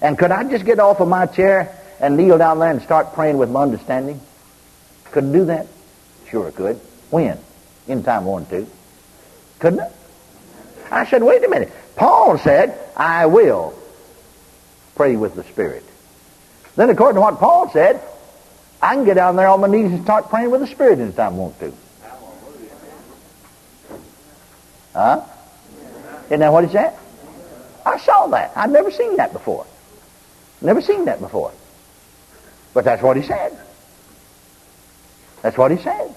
And could I just get off of my chair and kneel down there and start praying with my understanding? Could I do that? Sure could. When? In time one, two. Couldn't I? I said, wait a minute. Paul said, I will pray with the Spirit. Then according to what Paul said, I can get down there on my knees and start praying with the Spirit anytime I want to. Huh? Isn't that what he said? I saw that. I'd never seen that before. Never seen that before. But that's what he said. That's what he said.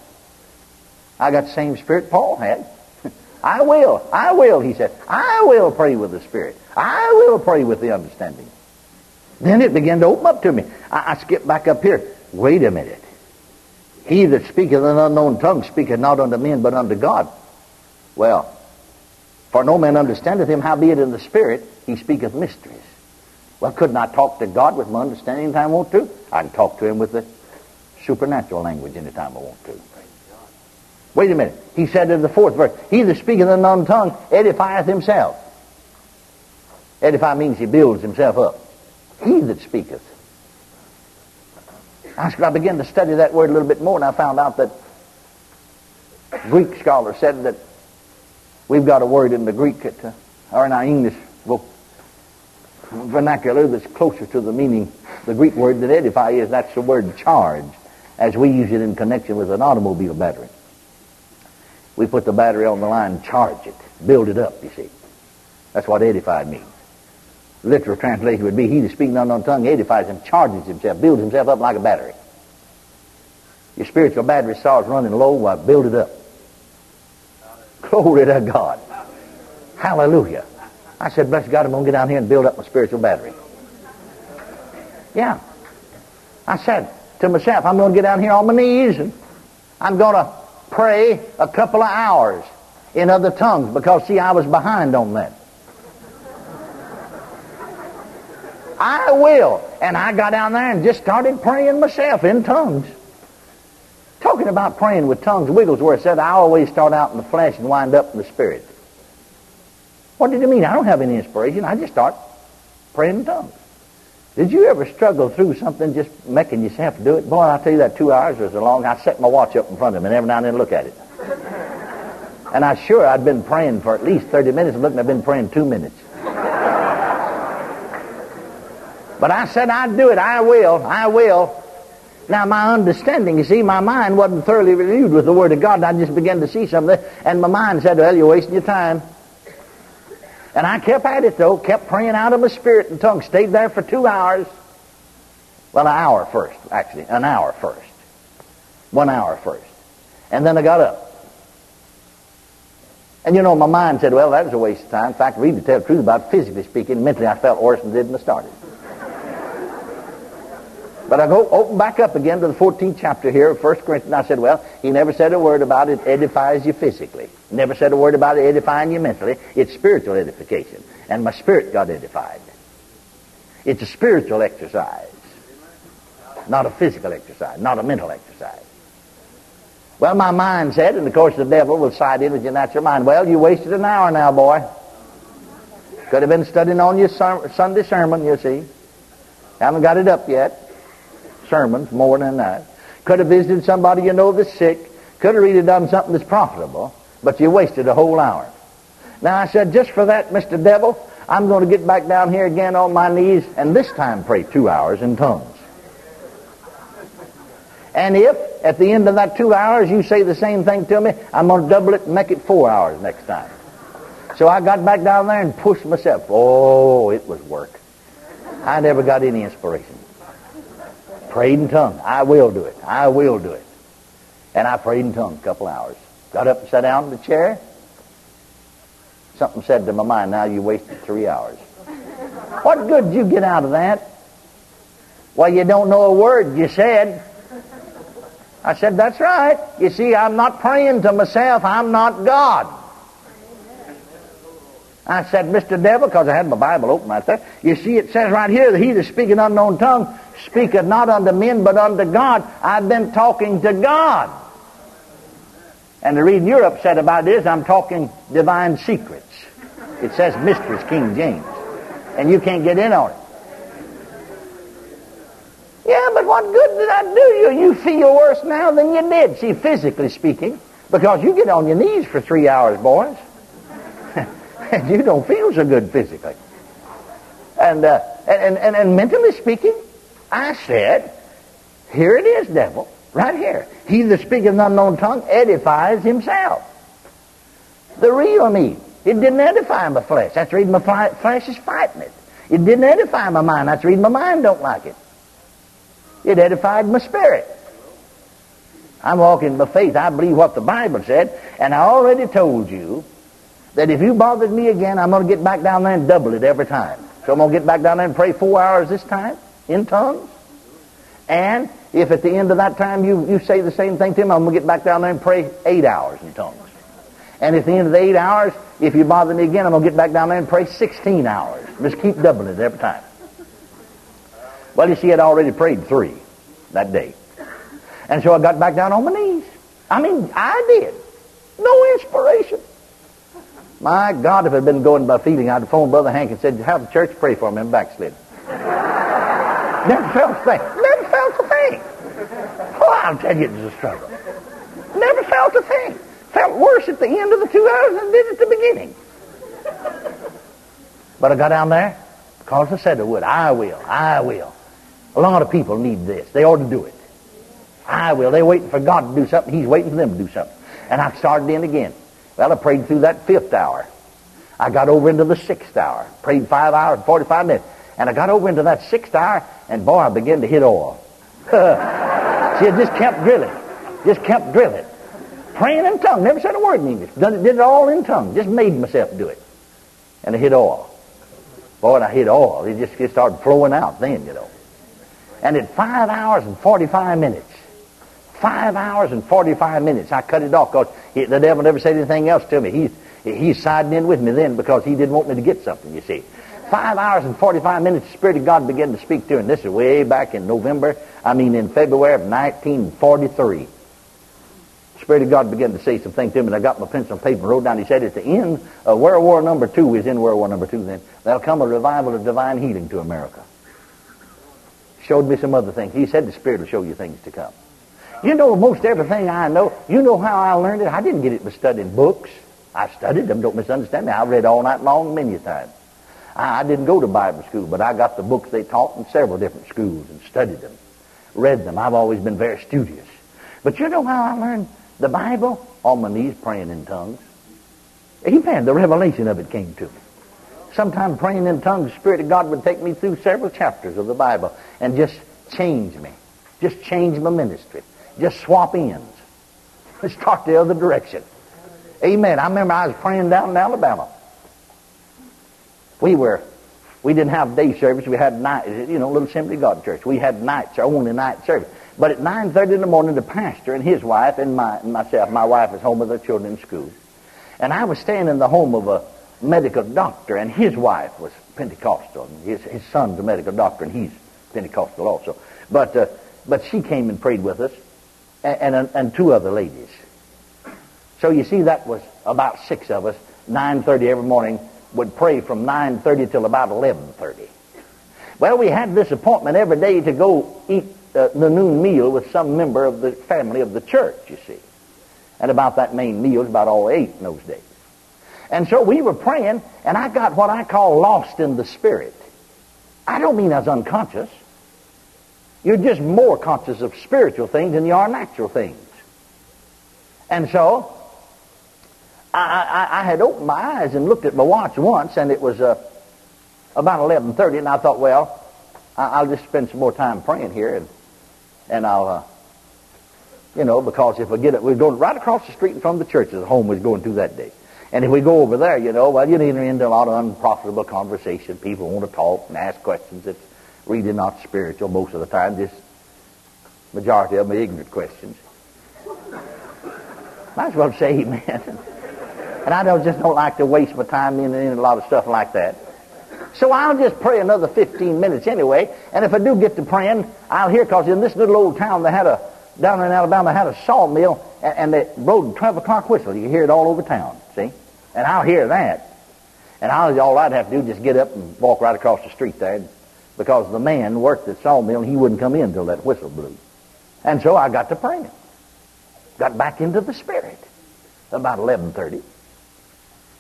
I got the same spirit Paul had. I will. I will, he said. I will pray with the Spirit. I will pray with the understanding. Then it began to open up to me. I, I skipped back up here. Wait a minute. He that speaketh an unknown tongue speaketh not unto men but unto God. Well, for no man understandeth him, howbeit in the Spirit he speaketh mysteries. Well, couldn't I talk to God with my understanding anytime I want to? I can talk to him with the supernatural language anytime I want to. Wait a minute. He said in the fourth verse, He that speaketh an unknown tongue edifieth himself. Edify means he builds himself up. He that speaketh. I began to study that word a little bit more, and I found out that Greek scholars said that we've got a word in the Greek, that, uh, or in our English vernacular that's closer to the meaning, the Greek word that edify is, that's the word charge, as we use it in connection with an automobile battery. We put the battery on the line, charge it, build it up, you see. That's what edified means. Literal translation would be, he that speaks unknown tongue edifies him, charges himself, builds himself up like a battery. Your spiritual battery starts running low, build it up. Glory to God. Hallelujah. I said, bless God, I'm going to get down here and build up my spiritual battery. Yeah. I said to myself, I'm going to get down here on my knees and I'm going to pray a couple of hours in other tongues because, see, I was behind on that. I will. And I got down there and just started praying myself in tongues. Talking about praying with tongues, Wigglesworth said, I always start out in the flesh and wind up in the spirit. What did you mean? I don't have any inspiration. I just start praying in tongues. Did you ever struggle through something just making yourself do it? Boy, I'll tell you that two hours was a long. I set my watch up in front of me and every now and then look at it. and I sure I'd been praying for at least 30 minutes. Looking, I've been praying two minutes. But I said I'd do it. I will. I will. Now, my understanding, you see, my mind wasn't thoroughly renewed with the Word of God. And I just began to see something, and my mind said, well, you're wasting your time. And I kept at it, though, kept praying out of my spirit and tongue. Stayed there for two hours. Well, an hour first, actually. An hour first. One hour first. And then I got up. And you know, my mind said, well, that was a waste of time. In fact, really, to tell the truth about physically speaking, mentally I felt worse than I did when I started. But I go open back up again to the 14th chapter here of 1 Corinthians. I said, well, he never said a word about it edifies you physically. Never said a word about it edifying you mentally. It's spiritual edification. And my spirit got edified. It's a spiritual exercise, not a physical exercise, not a mental exercise. Well, my mind said, and of course the devil will side in with your natural mind. Well, you wasted an hour now, boy. Could have been studying on your Sunday sermon, you see. Haven't got it up yet sermons more than that. Could have visited somebody you know that's sick. Could have really done something that's profitable, but you wasted a whole hour. Now I said, just for that, Mr. Devil, I'm going to get back down here again on my knees and this time pray two hours in tongues. And if at the end of that two hours you say the same thing to me, I'm going to double it and make it four hours next time. So I got back down there and pushed myself. Oh, it was work. I never got any inspiration prayed in tongues. I will do it. I will do it. And I prayed in tongues a couple hours. Got up and sat down in the chair. Something said to my mind, now you wasted three hours. What good did you get out of that? Well, you don't know a word you said. I said, that's right. You see, I'm not praying to myself. I'm not God. I said, Mr. Devil, because I had my Bible open right there. You see, it says right here that he that speaketh unknown tongue speaketh not unto men but unto God. I've been talking to God. And the reading you're upset about this, I'm talking divine secrets. It says mysteries, King James. And you can't get in on it. Yeah, but what good did I do you? You feel worse now than you did, see, physically speaking, because you get on your knees for three hours, boys. And you don't feel so good physically. And, uh, and, and, and mentally speaking, I said, here it is, devil, right here. He that speaketh an unknown tongue edifies himself. The real me. It didn't edify my flesh. That's the reason my flesh is fighting it. It didn't edify my mind. That's the reason my mind don't like it. It edified my spirit. I'm walking by faith. I believe what the Bible said. And I already told you that if you bothered me again, I'm going to get back down there and double it every time. So I'm going to get back down there and pray four hours this time in tongues. And if at the end of that time you, you say the same thing to him, I'm going to get back down there and pray eight hours in tongues. And at the end of the eight hours, if you bother me again, I'm going to get back down there and pray 16 hours. Just keep doubling it every time. Well, you see, I'd already prayed three that day. And so I got back down on my knees. I mean, I did. No inspiration. My God, if it had been going by feeling, I'd have phoned Brother Hank and said, have the church pray for me. I'm backslid. Never felt a thing. Never felt a thing. Oh, I'll tell you, it was a struggle. Never felt a thing. Felt worse at the end of the two hours than I did at the beginning. But I got down there because I said I would. I will. I will. A lot of people need this. They ought to do it. I will. They're waiting for God to do something. He's waiting for them to do something. And I started in again. Well, I prayed through that fifth hour. I got over into the sixth hour. Prayed five hours and 45 minutes. And I got over into that sixth hour, and boy, I began to hit oil. See, I just kept drilling. Just kept drilling. Praying in tongues. Never said a word in English. Did it all in tongues. Just made myself do it. And I hit oil. Boy, and I hit oil. It just it started flowing out then, you know. And at five hours and 45 minutes, five hours and 45 minutes, I cut it off because the devil never said anything else to me. He, he's siding in with me then because he didn't want me to get something, you see. Five hours and 45 minutes, the Spirit of God began to speak to him. This is way back in November, I mean in February of 1943. The Spirit of God began to say some things to him, and I got my pencil and paper and wrote down. He said, at the end of World War number two, is in World War number two then, there'll come a revival of divine healing to America. Showed me some other things. He said the Spirit will show you things to come. You know most everything I know. You know how I learned it? I didn't get it by studying books. I studied them. Don't misunderstand me. I read all night long many times. I, I didn't go to Bible school, but I got the books they taught in several different schools and studied them, read them. I've always been very studious. But you know how I learned the Bible? On my knees praying in tongues. Amen. The revelation of it came to me. Sometimes praying in tongues, the Spirit of God would take me through several chapters of the Bible and just change me. Just change my ministry. Just swap ends. Let's start the other direction. Amen. I remember I was praying down in Alabama. We were, we didn't have day service. We had night, you know, little Assembly God church. We had nights, our only night service. But at 9.30 in the morning, the pastor and his wife and, my, and myself, my wife was home with her children in school. And I was staying in the home of a medical doctor, and his wife was Pentecostal. And his, his son's a medical doctor, and he's Pentecostal also. But, uh, but she came and prayed with us, and, and, and two other ladies. So you see, that was about six of us, 9.30 every morning, would pray from 9.30 till about 11.30. Well, we had this appointment every day to go eat uh, the noon meal with some member of the family of the church, you see. And about that main meal is about all eight in those days. And so we were praying, and I got what I call lost in the spirit. I don't mean I was unconscious. You're just more conscious of spiritual things than you are natural things. And so, I, I, I, had opened my eyes and looked at my watch once, and it was uh, about 11.30, and I thought, well, I, will just spend some more time praying here, and, and I'll, uh, you know, because if we get it, we're going right across the street from the church the home was going to that day. And if we go over there, you know, well, you enter into a lot of unprofitable conversation. People want to talk and ask questions. It's really not spiritual most of the time. Just majority of them ignorant questions. Might as well say amen. And I don't just don't like to waste my time in, in a lot of stuff like that. So I'll just pray another 15 minutes anyway. And if I do get to praying, I'll hear, because in this little old town they had a, down in Alabama, had a sawmill, and, and they blowed a 12 o'clock whistle. You hear it all over town, see? And I'll hear that. And I'll, all I'd have to do is just get up and walk right across the street there, because the man worked at sawmill, and he wouldn't come in until that whistle blew. And so I got to praying. Got back into the Spirit about 1130.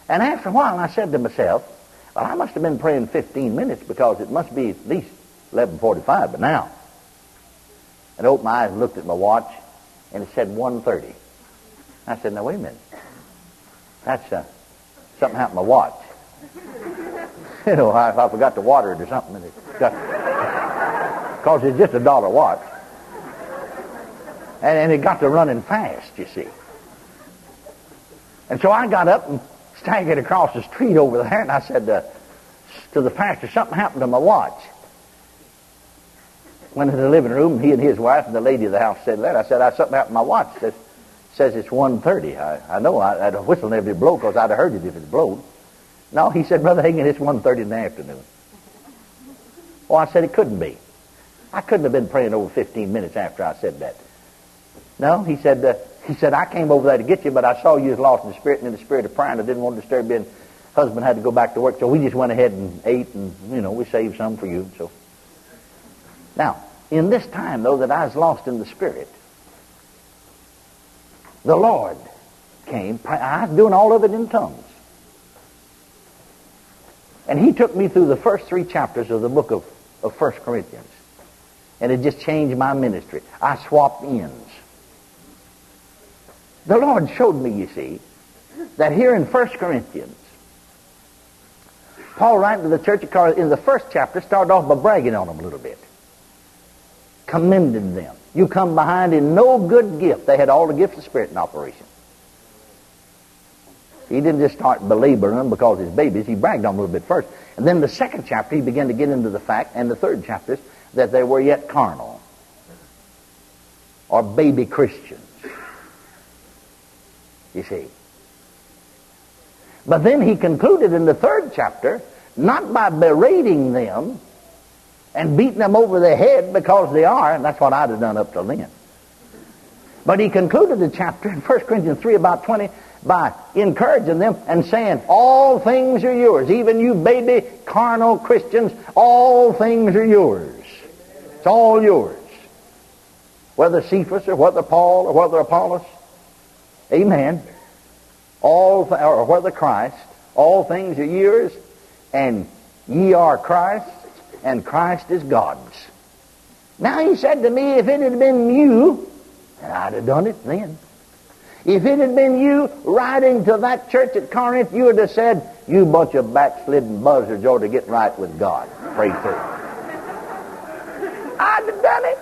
And after a while, I said to myself, well, I must have been praying 15 minutes because it must be at least 11.45 but now. And I opened my eyes and looked at my watch, and it said 1.30. I said, now, wait a minute. That's uh, something happened to my watch. you know, I, I forgot to water it or something. Because it's just a dollar watch. And, and it got to running fast, you see. And so I got up and staggered across the street over there, and I said uh, to the pastor, something happened to my watch. Went into the living room, he and his wife and the lady of the house said that. I said, I something happened to my watch. Says, says it's 1.30. I, I know I, the whistle never did blow because I'd have heard it if it blown. No, he said, Brother Hagin, it's 1.30 in the afternoon. Well, I said it couldn't be. I couldn't have been praying over 15 minutes after I said that. No, he said, uh, he said, I came over there to get you, but I saw you was lost in the spirit and in the spirit of praying. I didn't want to disturb you. And husband had to go back to work, so we just went ahead and ate, and you know, we saved some for you. So now, in this time though that I was lost in the spirit, the Lord came. I was doing all of it in tongues. And he took me through the first three chapters of the book of, of 1 Corinthians. And it just changed my ministry. I swapped ends. The Lord showed me, you see, that here in 1 Corinthians, Paul writing to the church of Corinth in the first chapter started off by bragging on them a little bit. Commended them. You come behind in no good gift. They had all the gifts of Spirit in operation. He didn't just start belaboring them because his babies. He bragged on them a little bit first. And then the second chapter, he began to get into the fact, and the third chapters, that they were yet carnal or baby Christians. You see. But then he concluded in the third chapter, not by berating them and beating them over the head because they are, and that's what I'd have done up till then. But he concluded the chapter in 1 Corinthians 3 about 20 by encouraging them and saying, all things are yours. Even you baby carnal Christians, all things are yours. It's all yours. Whether Cephas or whether Paul or whether Apollos. Amen. All, th- or whether Christ, all things are yours, and ye are Christ's, and Christ is God's. Now he said to me, if it had been you, I'd have done it then. If it had been you writing to that church at Corinth, you would have said, you bunch of backslidden buzzards ought to get right with God. Pray through. I'd have done it.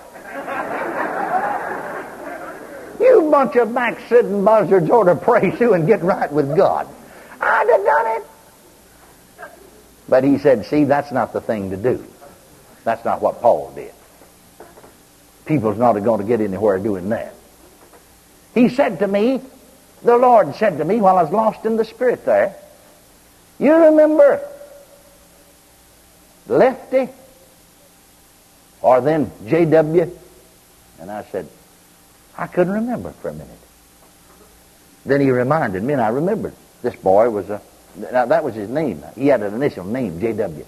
You bunch of backslidden buzzards ought to pray through and get right with God. I'd have done it. But he said, see, that's not the thing to do. That's not what Paul did. People's not going to get anywhere doing that. He said to me, the Lord said to me while I was lost in the Spirit there, you remember Lefty or then J.W.? And I said, I couldn't remember for a minute. Then he reminded me, and I remembered. This boy was a, now that was his name. He had an initial name, J.W.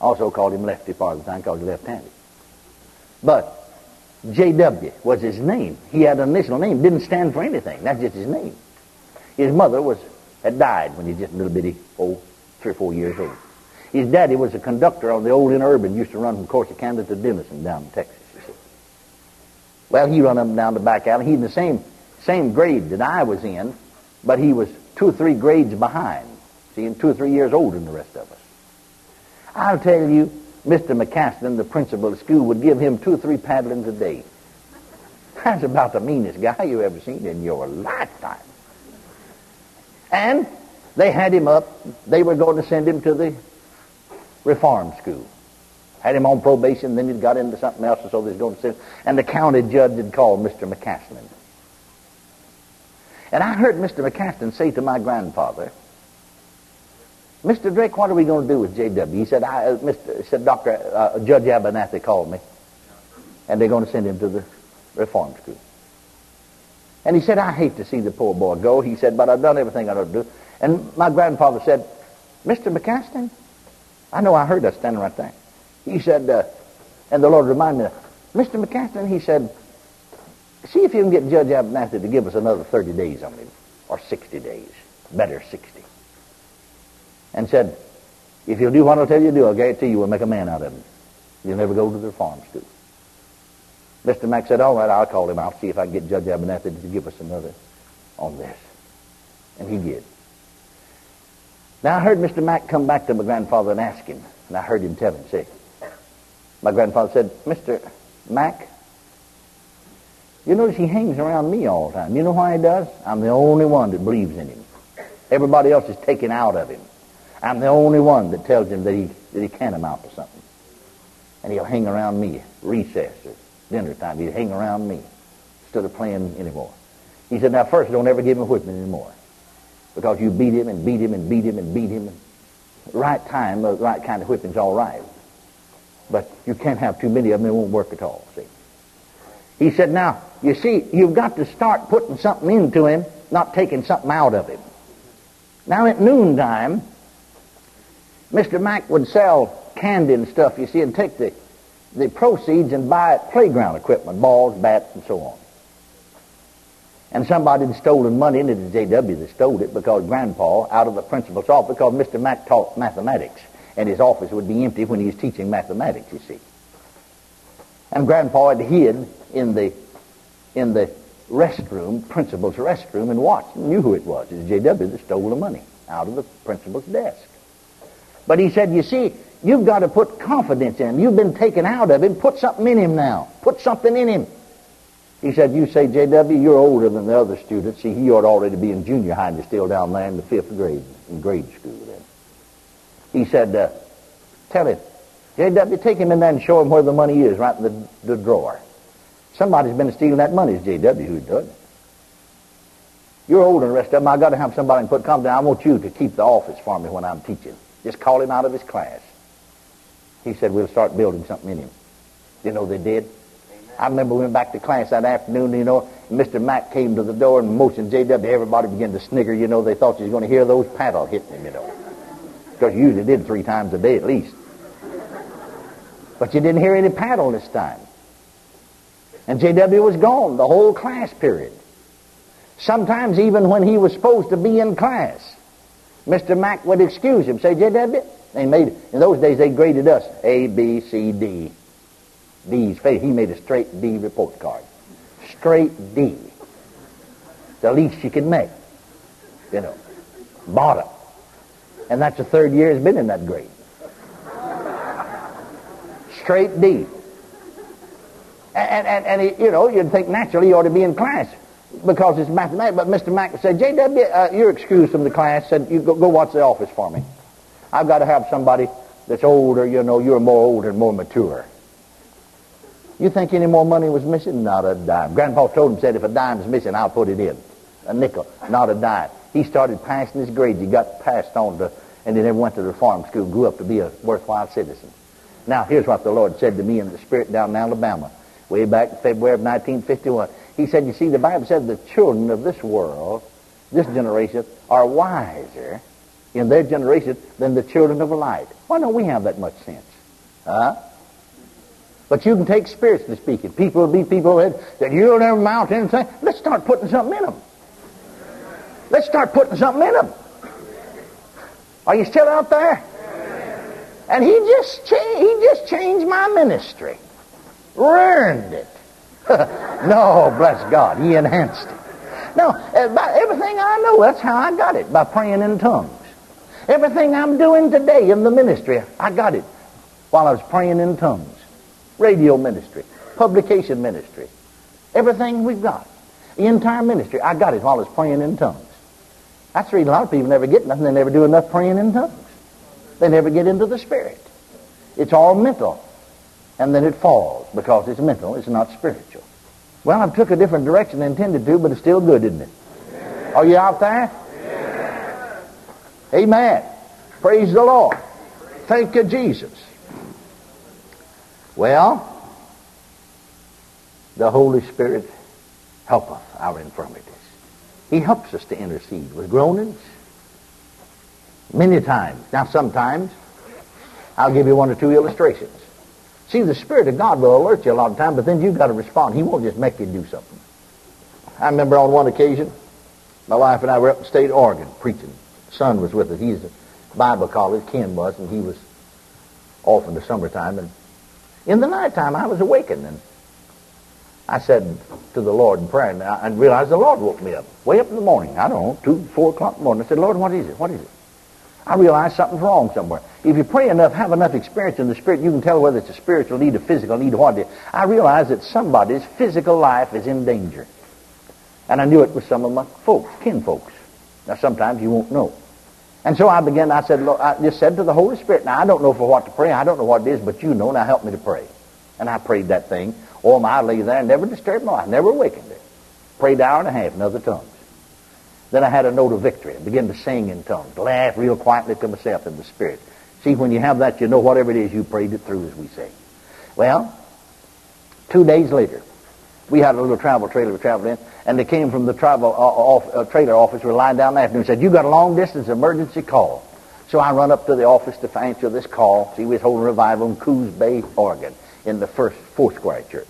Also called him Lefty part of the time, called him left-handed. But J.W. was his name. He had an initial name, didn't stand for anything. That's just his name. His mother was had died when he was just a little bitty, old, three or four years old. His daddy was a conductor on the old interurban, used to run from Corsicana to Denison down in Texas. Well, he run up and down the back alley. He's in the same same grade that I was in, but he was two or three grades behind. See, and two or three years older than the rest of us. I'll tell you, Mr. McCaslin, the principal of the school, would give him two or three paddlings a day. That's about the meanest guy you ever seen in your lifetime. And they had him up. They were going to send him to the reform school. Had him on probation, then he'd got into something else, and so they was going to send. And the county judge had called Mr. McCaslin. And I heard Mr. McCaslin say to my grandfather, Mr. Drake, what are we going to do with J.W.? He said, I, uh, Mr. said Dr. Uh, Judge Abernathy called me, and they're going to send him to the reform school. And he said, I hate to see the poor boy go. He said, but I've done everything I ought to do. And my grandfather said, Mr. McCaslin, I know I heard that standing right there. He said, uh, and the Lord reminded me, Mr. McCaslin, he said, see if you can get Judge Abernathy to give us another 30 days on him, or 60 days. Better 60 and said, if you'll do what I'll tell you to do, I'll guarantee you we'll make a man out of him. You'll never go to the farm school. Mr. Mack said, all right, I'll call him. I'll see if I can get Judge Abernathy to give us another on this. And he did. Now I heard Mr. Mack come back to my grandfather and ask him, and I heard him tell him, say, my grandfather said, Mr. Mack, you notice he hangs around me all the time. You know why he does? I'm the only one that believes in him. Everybody else is taken out of him. I'm the only one that tells him that he, that he can amount to something. And he'll hang around me, recess or dinner time. He'll hang around me instead of playing anymore. He said, now first, don't ever give him a whipping anymore. Because you beat him and beat him and beat him and beat him. Right time, the right kind of whipping's all right. But you can't have too many of them, it won't work at all, see. He said, now, you see, you've got to start putting something into him, not taking something out of him. Now at noontime, Mr. Mack would sell candy and stuff, you see, and take the, the proceeds and buy playground equipment, balls, bats, and so on. And somebody had stolen money, it was J.W. that stole it because Grandpa, out of the principal's office, because Mr. Mack taught mathematics, and his office would be empty when he was teaching mathematics, you see. And Grandpa had hid in the in the restroom, principal's restroom, and watched, and knew who it was. It was J.W. that stole the money out of the principal's desk. But he said, you see, you've got to put confidence in him. You've been taken out of him. Put something in him now. Put something in him. He said, you say, J.W., you're older than the other students. See, he ought already be in junior high and still down there in the fifth grade, in grade school then. He said, uh, tell him, J.W., take him in there and show him where the money is, right in the, the drawer. Somebody's been stealing that money. It's J.W. who does it. You're older than the rest of them. i got to have somebody and put confidence. I want you to keep the office for me when I'm teaching. Just call him out of his class. He said, we'll start building something in him. You know they did? I remember we went back to class that afternoon, you know, Mr. Mack came to the door and motioned J.W. Everybody began to snigger, you know. They thought you was going to hear those paddles hitting him, you know. Because you usually did three times a day at least. But you didn't hear any paddle this time. And J.W. was gone the whole class period. Sometimes even when he was supposed to be in class. Mr. Mack would excuse him, say, J.W., they made, in those days they graded us A, B, C, D. D's. He made a straight D report card. Straight D. The least you could make. You know. Bottom. And that's the third year he's been in that grade. Straight D. And, and, and he, you know, you'd think naturally he ought to be in class because it's mathematics. But Mr. Mack said, J.W., uh, you're excused from the class. Said, you go, go watch the office for me. I've got to have somebody that's older, you know, you're more older and more mature. You think any more money was missing? Not a dime. Grandpa told him, said, if a dime's missing, I'll put it in. A nickel, not a dime. He started passing his grades. He got passed on to, and he went to the farm school, grew up to be a worthwhile citizen. Now, here's what the Lord said to me in the spirit down in Alabama, way back in February of 1951. He said, you see, the Bible said the children of this world, this generation, are wiser in their generation than the children of light. Why don't we have that much sense? Huh? But you can take spiritually speaking. People will be people that, that you'll never mount anything. Let's start putting something in them. Let's start putting something in them. Are you still out there? And he just changed, he just changed my ministry. Ruined it. no, bless God. He enhanced it. No, eh, by everything I know, that's how I got it, by praying in tongues. Everything I'm doing today in the ministry, I got it while I was praying in tongues radio ministry, publication ministry, everything we've got. The entire ministry. I got it while I was praying in tongues. That's the reason a lot of people never get nothing. They never do enough praying in tongues. They never get into the Spirit. It's all mental. And then it falls because it's mental. It's not spiritual. Well, I've took a different direction than intended to, but it's still good, isn't it? Are you out there? Amen. Praise the Lord. Thank you, Jesus. Well, the Holy Spirit helpeth our infirmities. He helps us to intercede with groanings many times. Now, sometimes, I'll give you one or two illustrations. See, the Spirit of God will alert you a lot of times, but then you've got to respond. He won't just make you do something. I remember on one occasion, my wife and I were up in State Oregon preaching. Son was with us. He's at Bible college, Ken was, and he was off in the summertime. And in the nighttime, I was awakened, and I said to the Lord in prayer, and I realized the Lord woke me up, way up in the morning. I don't know, two, four o'clock in the morning. I said, Lord, what is it? What is it? I realized something's wrong somewhere. If you pray enough, have enough experience in the Spirit, you can tell whether it's a spiritual need, a physical need, or what it is. I realized that somebody's physical life is in danger. And I knew it was some of my folks, kin folks. Now, sometimes you won't know. And so I began, I said, Lord, I just said to the Holy Spirit, now I don't know for what to pray, I don't know what it is, but you know, now help me to pray. And I prayed that thing. Oh, my, I lay there and never disturbed my life, never awakened it. Prayed hour and a half in other tongues. Then I had a note of victory. I began to sing in tongues, laugh real quietly to myself in the Spirit. See, when you have that, you know whatever it is, you prayed it through, as we say. Well, two days later, we had a little travel trailer we traveled in, and they came from the travel uh, off, uh, trailer office. We were lying down there and said, "You got a long distance emergency call." So I run up to the office to answer this call. See, we was holding revival in Coos Bay, Oregon, in the first Foursquare Church,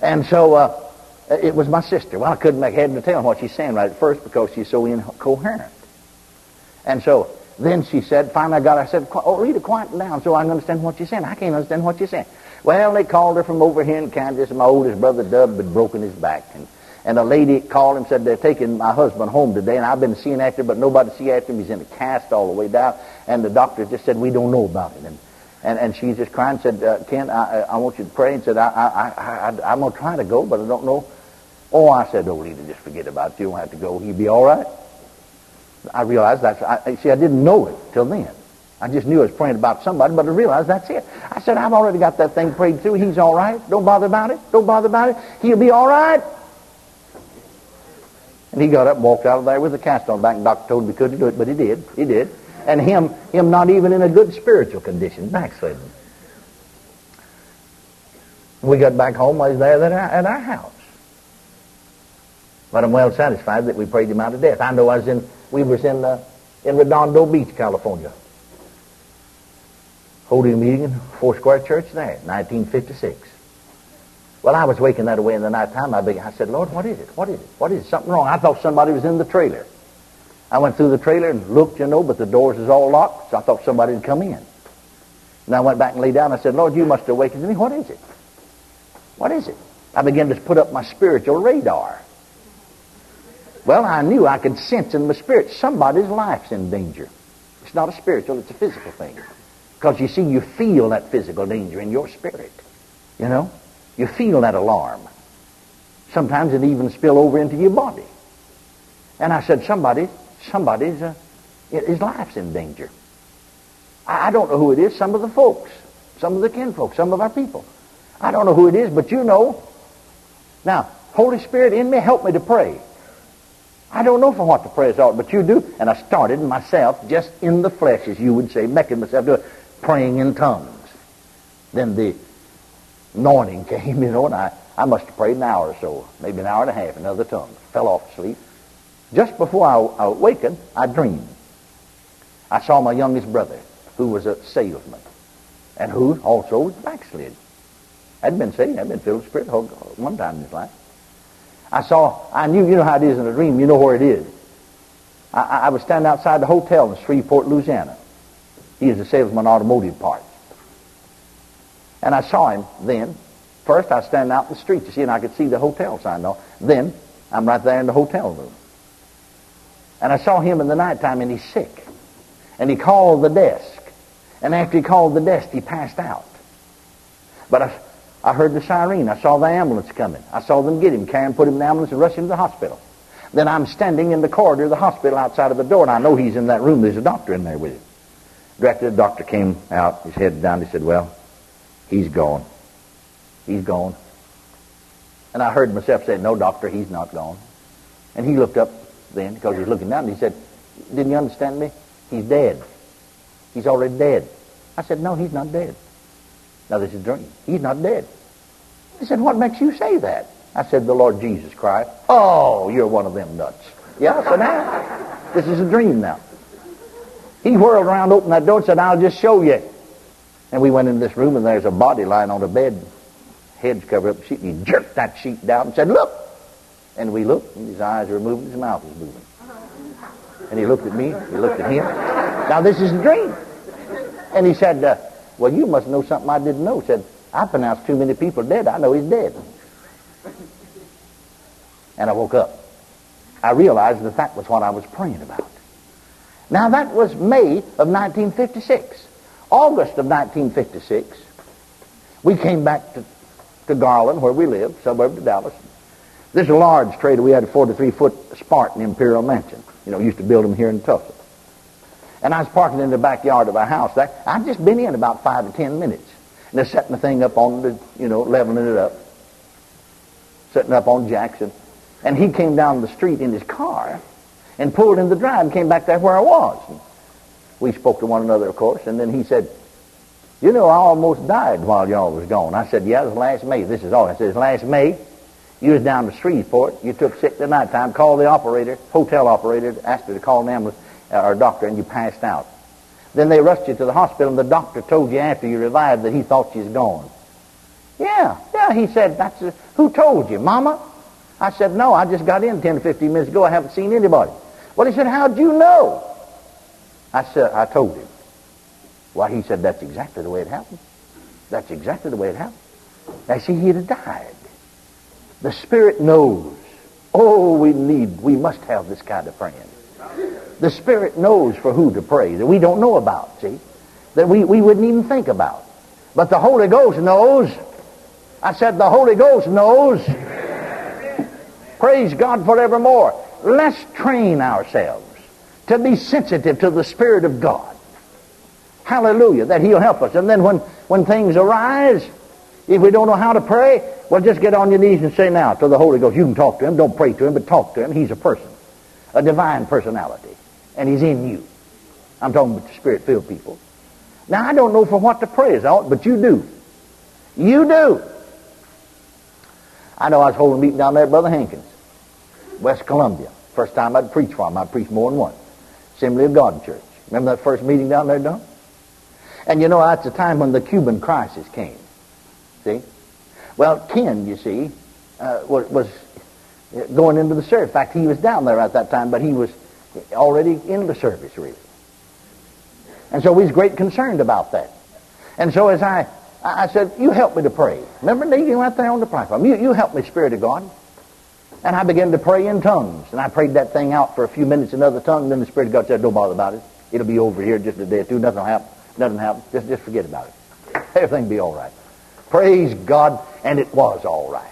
and so uh, Uh, it was my sister. Well, I couldn't make head or tail on what she's saying right at first because she's so incoherent, and so then she said, finally I got her, I said, oh, it quiet down so I can understand what you're saying. I can't understand what you're saying. Well, they called her from over here in Kansas. My oldest brother, Dub, had broken his back. And, and a lady called him said, they're taking my husband home today. And I've been seeing after him, but nobody see after him. He's in a cast all the way down. And the doctor just said, we don't know about it. And, and, and she just cried and said, uh, Ken, I, I want you to pray. And said, I, I, I, I, I'm going to try to go, but I don't know. Oh, I said, oh, Lita, just forget about it. You don't have to go. He'll be all right. I realized that's, I, see, I didn't know it till then. I just knew I was praying about somebody, but I realized that's it. I said, I've already got that thing prayed through. He's all right. Don't bother about it. Don't bother about it. He'll be all right. And he got up and walked out of there with a cast on back. And doctor told him he couldn't do it, but he did. He did. And him, him not even in a good spiritual condition, backslidden. We got back home. I was there at our, at our house. But I'm well satisfied that we prayed him out of death. I know I was in we was in, uh, in Redondo Beach, California, holding a meeting in Foursquare Church there, 1956. Well, I was waking that away in the night time. I, I said, Lord, what is it? What is it? What is it? Something wrong. I thought somebody was in the trailer. I went through the trailer and looked, you know, but the doors is all locked, so I thought somebody had come in. And I went back and lay down. I said, Lord, you must have awakened me. What is it? What is it? I began to put up my spiritual radar. Well, I knew I could sense in my spirit somebody's life's in danger. It's not a spiritual, it's a physical thing. Because you see, you feel that physical danger in your spirit. You know? You feel that alarm. Sometimes it even spill over into your body. And I said, somebody, somebody's, uh, his life's in danger. I, I don't know who it is. Some of the folks, some of the kinfolk, some of our people. I don't know who it is, but you know. Now, Holy Spirit in me, help me to pray. I don't know for what to praise ought, but you do. And I started myself just in the flesh, as you would say, making myself do it, praying in tongues. Then the anointing came, you know, and I, I must have prayed an hour or so, maybe an hour and a half in other tongues. Fell off asleep. Just before I, awakened, I dreamed. I saw my youngest brother, who was a salesman, and who also was backslid. Had been saved, had been filled with Spirit one time in his life. I saw, I knew, you know how it is in a dream, you know where it is. I, I was standing outside the hotel in Shreveport, Louisiana. He is a salesman automotive parts. And I saw him then. First, I was standing out in the street, you see, and I could see the hotel sign. Though. Then, I'm right there in the hotel room. And I saw him in the nighttime, and he's sick. And he called the desk. And after he called the desk, he passed out. But I, I heard the siren. I saw the ambulance coming. I saw them get him, him, put him in the ambulance, and rush him to the hospital. Then I'm standing in the corridor of the hospital outside of the door, and I know he's in that room. There's a doctor in there with him. Directly, the doctor came out, his head down. He said, Well, he's gone. He's gone. And I heard myself say, No, doctor, he's not gone. And he looked up then, because he was looking down, and he said, Didn't you understand me? He's dead. He's already dead. I said, No, he's not dead. Now, this is a dream. He's not dead. He said, What makes you say that? I said, The Lord Jesus Christ. Oh, you're one of them nuts. Yeah, so now, this is a dream now. He whirled around, opened that door, and said, I'll just show you. And we went into this room, and there's a body lying on the bed, head's covered up sheet. He jerked that sheet down and said, Look! And we looked, and his eyes were moving, his mouth was moving. And he looked at me, he looked at him. Now, this is a dream. And he said, uh, well, you must know something I didn't know. Said, I pronounced too many people dead. I know he's dead. And I woke up. I realized that that was what I was praying about. Now, that was May of 1956. August of 1956, we came back to, to Garland, where we live, suburb of Dallas. This is a large trader. We had a 43-foot Spartan Imperial Mansion. You know, used to build them here in Tulsa. And I was parking in the backyard of our house. I'd just been in about five or ten minutes. And they're setting the thing up on the, you know, leveling it up. Setting up on Jackson. And he came down the street in his car and pulled in the drive and came back there where I was. And we spoke to one another, of course, and then he said, you know, I almost died while y'all was gone. I said, yeah, it was last May. This is all. I said, last May. You was down to Shreveport. You took sick the night time, called the operator, hotel operator, asked her to call an ambulance uh, or doctor, and you passed out. Then they rushed you to the hospital, and the doctor told you after you revived that he thought you was gone. Yeah, yeah, he said, that's a, who told you, Mama? I said, no, I just got in 10 to 15 minutes ago. I haven't seen anybody. Well, he said, how'd you know? I said, I told him. Why, he said, that's exactly the way it happened. That's exactly the way it happened. I see, he'd have died. The Spirit knows. Oh, we need, we must have this kind of friend. The Spirit knows for who to pray that we don't know about, see? That we, we wouldn't even think about. But the Holy Ghost knows. I said the Holy Ghost knows. Praise God forevermore. Let's train ourselves to be sensitive to the Spirit of God. Hallelujah, that He'll help us. And then when, when things arise, if we don't know how to pray, well, just get on your knees and say now to the Holy Ghost. You can talk to Him. Don't pray to Him, but talk to Him. He's a person, a divine personality, and He's in you. I'm talking about the Spirit-filled people. Now, I don't know for what to pray, is out, but you do. You do. I know I was holding a meeting down there at Brother Hankins, West Columbia. First time I'd preach for him. I'd preached more than once. Assembly of God Church. Remember that first meeting down there, Don? And you know, that's the time when the Cuban crisis came. See? Well, Ken, you see, uh, was, was going into the service. In fact, he was down there at that time, but he was already in the service, really. And so was great concerned about that. And so as I, I said, you help me to pray. Remember kneeling right there on the platform. You, you help me, Spirit of God. And I began to pray in tongues. And I prayed that thing out for a few minutes in another tongue. And then the Spirit of God said, don't bother about it. It'll be over here just a day or two. Nothing will happen. Nothing will happen. Just, just forget about it. Everything will be all right. Praise God. And it was all right.